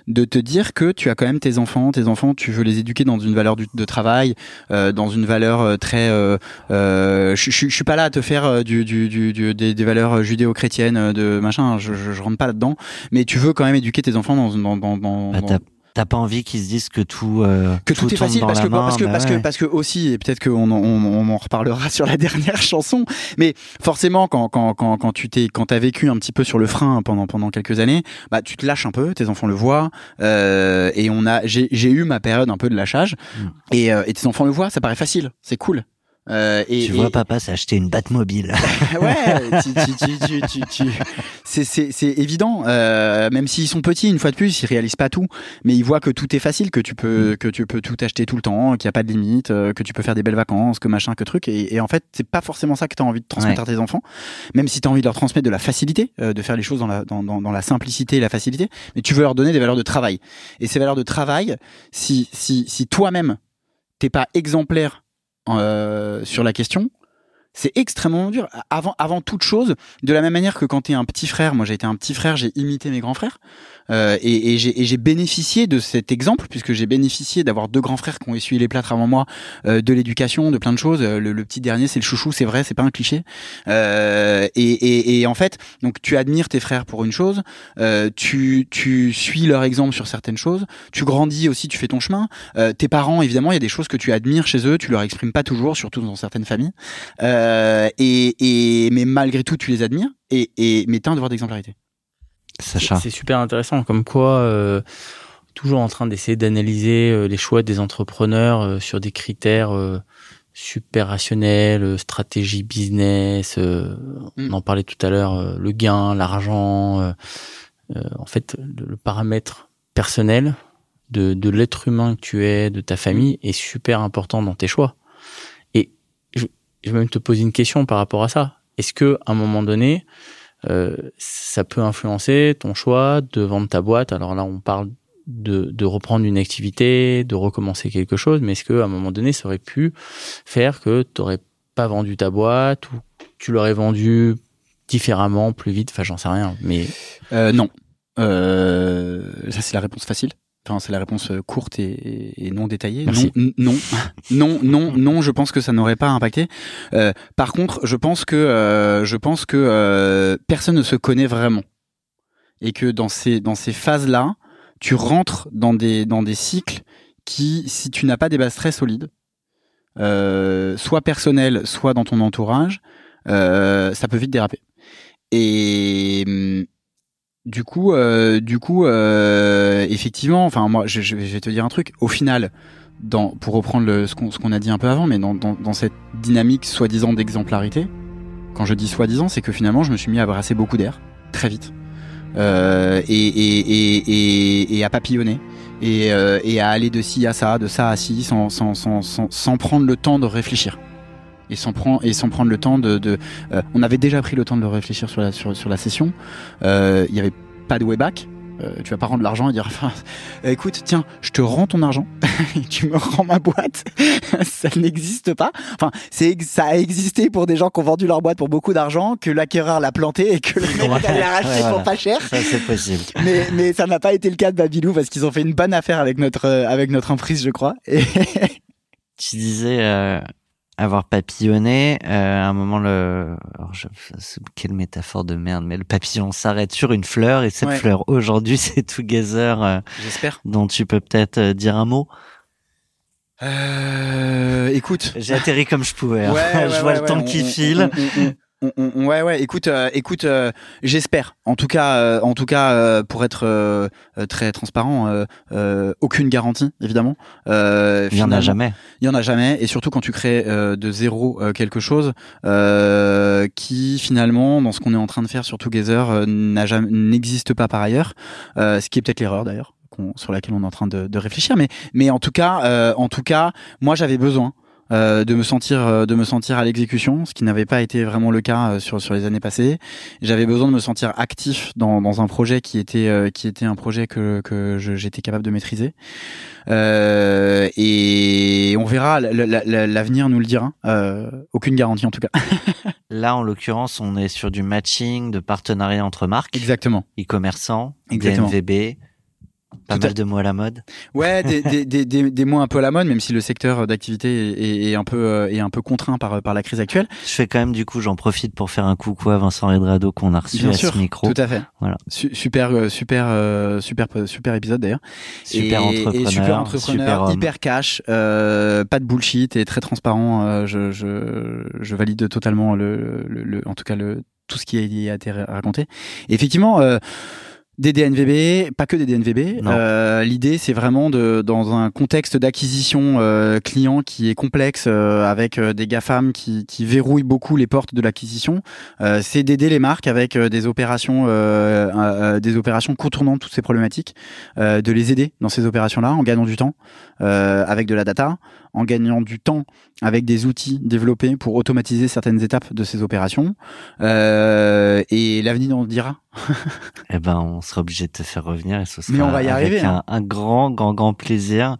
de te dire que tu as quand même tes enfants, tes enfants, tu veux les éduquer dans une valeur du- de travail, euh, dans une valeur euh, très. euh, euh, je, je, je suis pas là à te faire euh, du, du, du, des, des valeurs judéo-chrétiennes, de machin. Je, je, je rentre pas là-dedans, mais tu veux quand même éduquer tes enfants dans dans dans, dans, Bah, dans- t'as- pas envie qu'ils se disent que tout. euh, que tout, est tourne facile parce que, main, parce que bah parce ouais. que parce que aussi et peut-être qu'on on, on en reparlera sur la dernière chanson mais forcément quand quand quand quand tu t'es quand t'as vécu un petit peu sur le frein pendant pendant quelques années bah tu te lâches un peu tes enfants le voient euh, et on a j'ai j'ai eu ma période un peu de lâchage Mm. et, euh, et tes enfants le voient ça paraît facile c'est cool euh, et, Tu et- vois, papa s'est acheté une Batmobile. ouais, c'est, c'est, c'est évident. Euh, même s'ils sont petits, une fois de plus, ils réalisent pas tout, mais ils voient que tout est facile, que tu peux, que tu peux tout acheter tout le temps, qu'il y a pas de limite, euh, que tu peux faire des belles vacances, que machin, que truc. Et, et en fait, c'est pas forcément ça que tu as envie de transmettre à tes enfants, même si tu as envie de leur transmettre de la facilité, euh, de faire les choses dans la, dans, dans, dans la simplicité et la facilité, mais tu veux leur donner des valeurs de travail. Et ces valeurs de travail, si, si, si toi-même t'es pas exemplaire euh, sur la question, c'est extrêmement dur. Avant, avant toute chose, de la même manière que quand tu es un petit frère, moi j'ai été un petit frère, j'ai imité mes grands frères, euh, et, et j'ai bénéficié de cet exemple, puisque j'ai bénéficié d'avoir deux grands frères qui ont essuyé les plâtres avant moi, euh, de l'éducation, de plein de choses. Euh, Le, le petit dernier, c'est le chouchou, c'est vrai, c'est pas un cliché. Euh, et, et, et en fait, donc tu admires tes frères pour une chose, euh, tu, tu suis leur exemple sur certaines choses, tu grandis aussi, tu fais ton chemin. Euh, tes parents, évidemment, il y a des choses que tu admires chez eux, tu leur exprimes pas toujours, surtout dans certaines familles. Et, et mais malgré tout, tu les admires. Et, et mais t'as un devoir d'exemplarité. Sacha. C'est super intéressant, comme quoi euh, toujours en train d'essayer d'analyser euh, les choix des entrepreneurs euh, sur des critères euh, super rationnels, euh, stratégie business. euh, Mm. On en parlait tout à l'heure, euh, le gain, l'argent. euh, euh, en fait, le, le paramètre personnel de, de l'être humain que tu es, de ta famille, est super important dans tes choix. Je, vais même te poser une question par rapport à ça. Est-ce que à un moment donné, euh, ça peut influencer ton choix de vendre ta boîte? Alors là, on parle de, de reprendre une activité, de recommencer quelque chose, mais est-ce qu'à un moment donné, ça aurait pu faire que tu n'aurais pas vendu ta boîte ou tu l'aurais vendu différemment, plus vite? Enfin, j'en sais rien. Mais Euh, non. Euh, ça c'est la réponse facile. Enfin, c'est la réponse euh, courte et, et non détaillée. Merci. Non, non, non, non, non. Je pense que ça n'aurait pas impacté. Euh, par contre, je pense que euh, je pense que euh, personne ne se connaît vraiment et que dans ces dans ces phases là, tu rentres dans des dans des cycles qui, si tu n'as pas des bases très solides, euh, soit personnelles, soit dans ton entourage, euh, ça peut vite déraper. Et hum, du coup, euh, du coup, euh, effectivement, enfin moi, je, je vais te dire un truc. Au final, dans, pour reprendre le, ce qu'on a dit un peu avant, mais dans, dans, dans cette dynamique soi-disant d'exemplarité, quand je dis soi-disant, c'est que finalement, je me suis mis à brasser beaucoup d'air très vite euh, et, et, et, et, à papillonner et, euh, et à aller de ci à ça, de ça à ci, sans, sans, sans, sans prendre le temps de réfléchir. Et sans, prendre, et sans prendre le temps de... de euh, on avait déjà pris le temps de le réfléchir sur la, sur, sur la session. Euh, Il y avait pas de way back. Euh, tu vas pas rendre l'argent et dire enfin, euh, écoute tiens je te rends ton argent et tu me rends ma boîte ça n'existe pas enfin c'est ça a existé pour des gens qui ont vendu leur boîte pour beaucoup d'argent que l'acquéreur l'a planté et que le mec la racheter Ouais, voilà. pour pas cher Ça, c'est possible. mais, mais ça n'a pas été le cas de Babylou parce qu'ils ont fait une bonne affaire avec notre, euh, avec notre emprise, je crois. Et Tu disais euh, avoir papillonné. euh, à un moment, le. Alors, je... Quelle métaphore de merde, mais le papillon s'arrête sur une fleur et cette Ouais. fleur aujourd'hui, c'est Together, euh, j'espère. dont tu peux peut-être euh, dire un mot. Euh, écoute. J'ai atterri comme je pouvais. hein. Ouais, je vois le temps qui file. On- ouais, ouais. Écoute, euh, écoute. euh, j'espère. En tout cas, euh, en tout cas, euh, pour être euh, euh, très transparent, euh, euh, aucune garantie, évidemment. Euh, Il y en a jamais. Il y en a jamais, et surtout quand tu crées euh, de zéro euh, quelque chose euh, qui finalement, dans ce qu'on est en train de faire sur Together, euh, n'existe pas par ailleurs, euh, ce qui est peut-être l'erreur d'ailleurs sur laquelle on est en train de, de réfléchir. Mais, mais en tout cas, euh, en tout cas, moi j'avais besoin. Euh, de me sentir euh, de me sentir à l'exécution, ce qui n'avait pas été vraiment le cas euh, sur sur les années passées. J'avais besoin de me sentir actif dans, dans un projet qui était euh, qui était un projet que que j'étais capable de maîtriser. Euh, et on verra, l'avenir nous le dira. Euh, aucune garantie en tout cas. Là, en l'occurrence, on est sur du matching, de partenariat entre marques, Exactement. e-commerçants, Exactement. DNVB, pas mal de mots à la mode. Ouais, des, des, des, des, des mots un peu à la mode, même si le secteur d'activité est, est, un peu euh, est un peu contraint par par la crise actuelle. Je fais quand même du coup, j'en profite pour faire un coucou à Vincent Redrado qu'on a reçu Bien à sûr, ce micro. Tout à fait. Voilà. Su- super euh, super euh, super super épisode d'ailleurs. Super et, entrepreneur, et super entrepreneur, super hyper cash, euh, pas de bullshit et très transparent. euh, je, je, je valide totalement le, le, le- en tout cas le tout ce qui a été raconté. Effectivement. Euh, des DNVB, pas que des DNVB. Euh, L'idée, c'est vraiment de, dans un contexte d'acquisition euh, client qui est complexe, euh, avec euh, des GAFAM qui, qui verrouillent beaucoup les portes de l'acquisition, euh, c'est d'aider les marques avec euh, des opérations, euh, euh, euh, des opérations contournant toutes ces problématiques, euh, de les aider dans ces opérations-là en gagnant du temps euh, avec de la data, en gagnant du temps avec des outils développés pour automatiser certaines étapes de ces opérations. Euh, et l'avenir nous le dira. Eh ben, on sera obligé de te faire revenir et ce sera Mais on va y avec arriver, un, hein. un grand, grand, grand plaisir.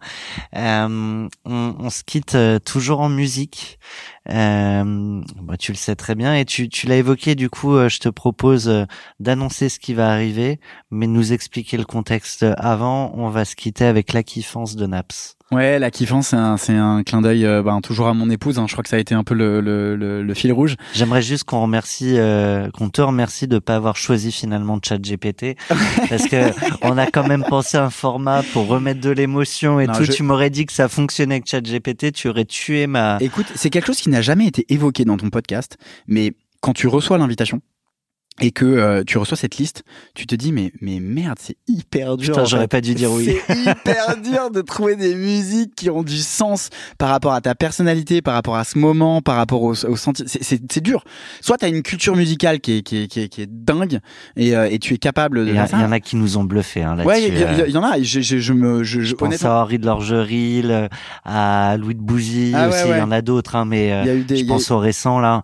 Euh, on, on se quitte euh, toujours en musique. Euh, bah, tu le sais très bien et tu, tu l'as évoqué. Du coup, euh, je te propose euh, d'annoncer ce qui va arriver, mais de nous expliquer le contexte avant. On va se quitter avec la kiffance de Naps. Ouais, la kiffance, c'est un, c'est un clin d'œil euh, ben, toujours à mon épouse. hein. Je crois que ça a été un peu le, le, le, le fil rouge. J'aimerais juste qu'on remercie, euh, qu'on te remercie de pas avoir choisi finalement ChatGPT, parce que on a quand même pensé un format pour remettre de l'émotion et Non, tout. je- Tu m'aurais dit que ça fonctionnait avec ChatGPT, tu aurais tué ma. Écoute, c'est quelque chose qui n'a jamais été évoqué dans ton podcast, mais quand tu reçois l'invitation et que euh, tu reçois cette liste, tu te dis mais mais merde, c'est hyper dur. Putain, j'aurais pas dû dire oui. C'est hyper dur de trouver des musiques qui ont du sens par rapport à ta personnalité, par rapport à ce moment, par rapport au, au senti. C'est dur. Soit tu as une culture musicale qui est qui est qui est, qui est dingue et euh, et tu es capable de Il y, en a qui nous ont bluffé hein, là-dessus. Ouais, il y, y euh. il y en a. Je, je, je me, je, je- pense honnêtement, à Henri de Lorgeril, euh, à Louis de Bougie Ah aussi. Il ouais. y en a d'autres, hein, mais y a eu des, je il y a eu- pense aux récents là.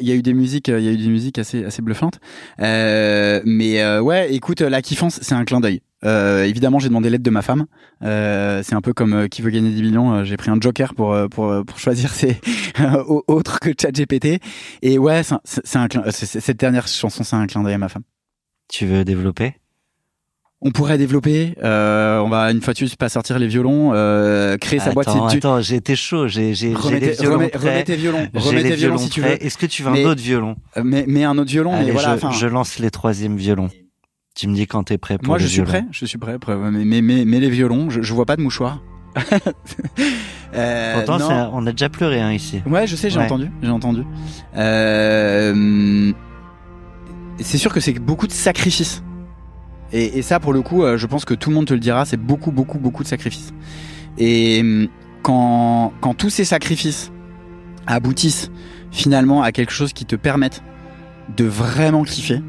Il y a eu des musiques, euh, il y a eu des musiques assez assez bluffantes. Euh, mais euh, ouais, écoute, la kiffance, c'est un clin d'œil. Évidemment, j'ai demandé l'aide de ma femme. C'est un peu comme qui veut gagner 10 millions. j'ai pris un joker pour pour pour choisir ces autres que ChatGPT. Et ouais, c'est un- clin- cette dernière chanson, c'est un clin d'œil à ma femme. Tu veux développer? On pourrait développer. Euh, on va une fois de plus pas sortir les violons, euh, créer sa boîte. C'est du- attends, j'ai été chaud. J'ai j'ai j'ai les Remettez, violons remets- remets tes violons, J'ai remets les tes violons si tu veux. Est-ce que tu veux Mais- un autre violon? Euh, Mais, mais un autre violon, Allez, mais voilà. je, lance les troisièmes violons. Tu me dis quand t'es prêt pour Moi, les je suis violons. prêt. Je suis prêt. prêt. Mais, mais, mais, mais les violons, je, je vois pas de mouchoir. Euh, Pourtant, on a déjà pleuré hein, ici. Ouais, je sais, j'ai Ouais. entendu, j'ai entendu. Euh, c'est sûr que c'est beaucoup de sacrifices. Et, et ça, pour le coup, euh, je pense que tout le monde te le dira, c'est beaucoup, beaucoup, beaucoup de sacrifices. Et hum, quand, quand tous ces sacrifices aboutissent finalement à quelque chose qui te permette de vraiment kiffer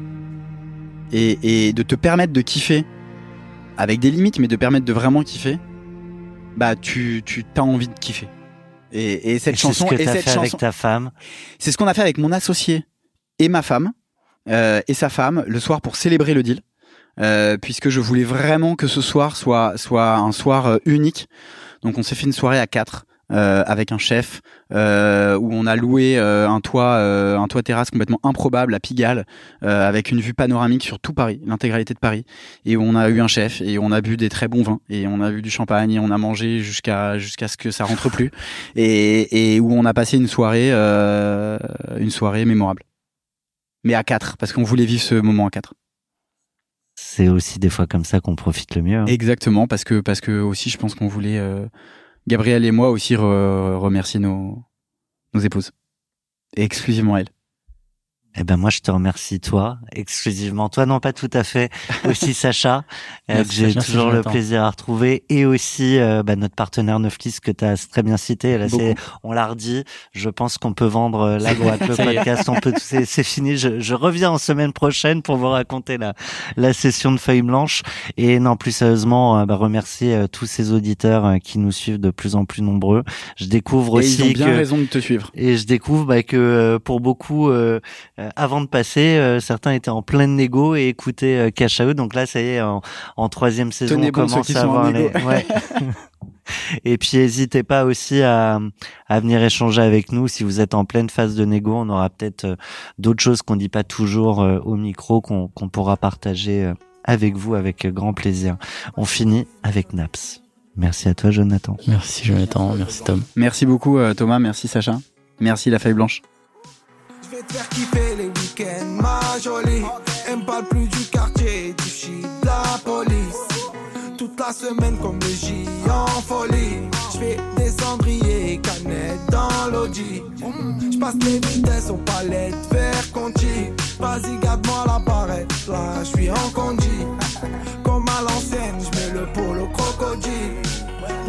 et, et de te permettre de kiffer avec des limites, mais de permettre de vraiment kiffer, bah tu, tu as envie de kiffer. Et, et cette Et c'est chanson, ce que et cette fait avec ta femme. c'est ce qu'on a fait avec mon associé et ma femme euh, et sa femme le soir pour célébrer le deal, euh, puisque je voulais vraiment que ce soir soit soit un soir euh, unique. Donc on s'est fait une soirée à quatre. euh, avec un chef euh, où on a loué euh, un toit euh, un toit terrasse complètement improbable à Pigalle avec une vue panoramique sur tout Paris l'intégralité de Paris et où on a eu un chef et on a bu des très bons vins et on a bu du champagne et on a mangé jusqu'à jusqu'à ce que ça rentre plus et, et où on a passé une soirée une soirée mémorable mais à quatre parce qu'on voulait vivre ce moment à quatre C'est aussi des fois comme ça qu'on profite le mieux. hein. exactement parce que parce que aussi je pense qu'on voulait euh, Gabriel et moi aussi re- remercier nos nos épouses exclusivement elles Eh ben moi je te remercie toi exclusivement. Toi non pas tout à fait. Aussi Sacha euh, que j'ai toujours le plaisir à retrouver. Et aussi euh, bah, notre partenaire Neuflis que tu as très bien cité. Là c'est on l'a redit. Je pense qu'on peut vendre euh, la boîte le podcast. On peut c'est c'est fini. Je, je reviens en semaine prochaine pour vous raconter la la session de feuilles blanches. Et non plus sérieusement bah, remercier tous ces auditeurs qui nous suivent de plus en plus nombreux. Je découvre Et aussi ils ont bien que raison de te suivre. et je découvre bah, que pour beaucoup, euh, avant de passer, euh, certains étaient en pleine négo et écoutaient euh, Cash Out. Donc là, ça y est, en, en troisième saison, Tenez on bon commence à avoir les. Ouais. et puis, n'hésitez pas aussi à, à venir échanger avec nous si vous êtes en pleine phase de négo. On aura peut-être euh, d'autres choses qu'on dit pas toujours euh, au micro qu'on qu'on pourra partager euh, avec vous avec grand plaisir. On finit avec Naps. Merci à toi, Jonathan. Merci Jonathan, merci Tom. Merci beaucoup euh, Thomas, merci Sacha. Merci la feuille blanche. Je vais te faire kiffer les week-ends, ma jolie. Elle me parle plus du quartier, du shit, de la police. Toute la semaine comme le J en folie. Je fais des cendriers, canettes dans l'audi. Je passe les vitesses aux palettes, vers Conti. Vas-y, garde-moi la barrette, là je suis en condi. Comme à l'ancienne, je mets le polo crocodile.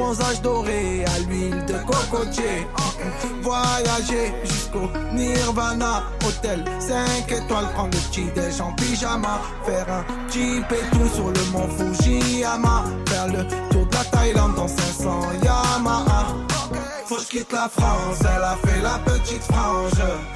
Bronzage doré à l'huile de cocotier. Voyager jusqu'au Nirvana. Hôtel 5 étoiles, prendre le petit déj en pyjama. Faire un et tout sur le mont Fujiyama. Faire le tour de la Thaïlande dans 500 Yamaha. Faut que je quitte la France, elle a fait la petite frange.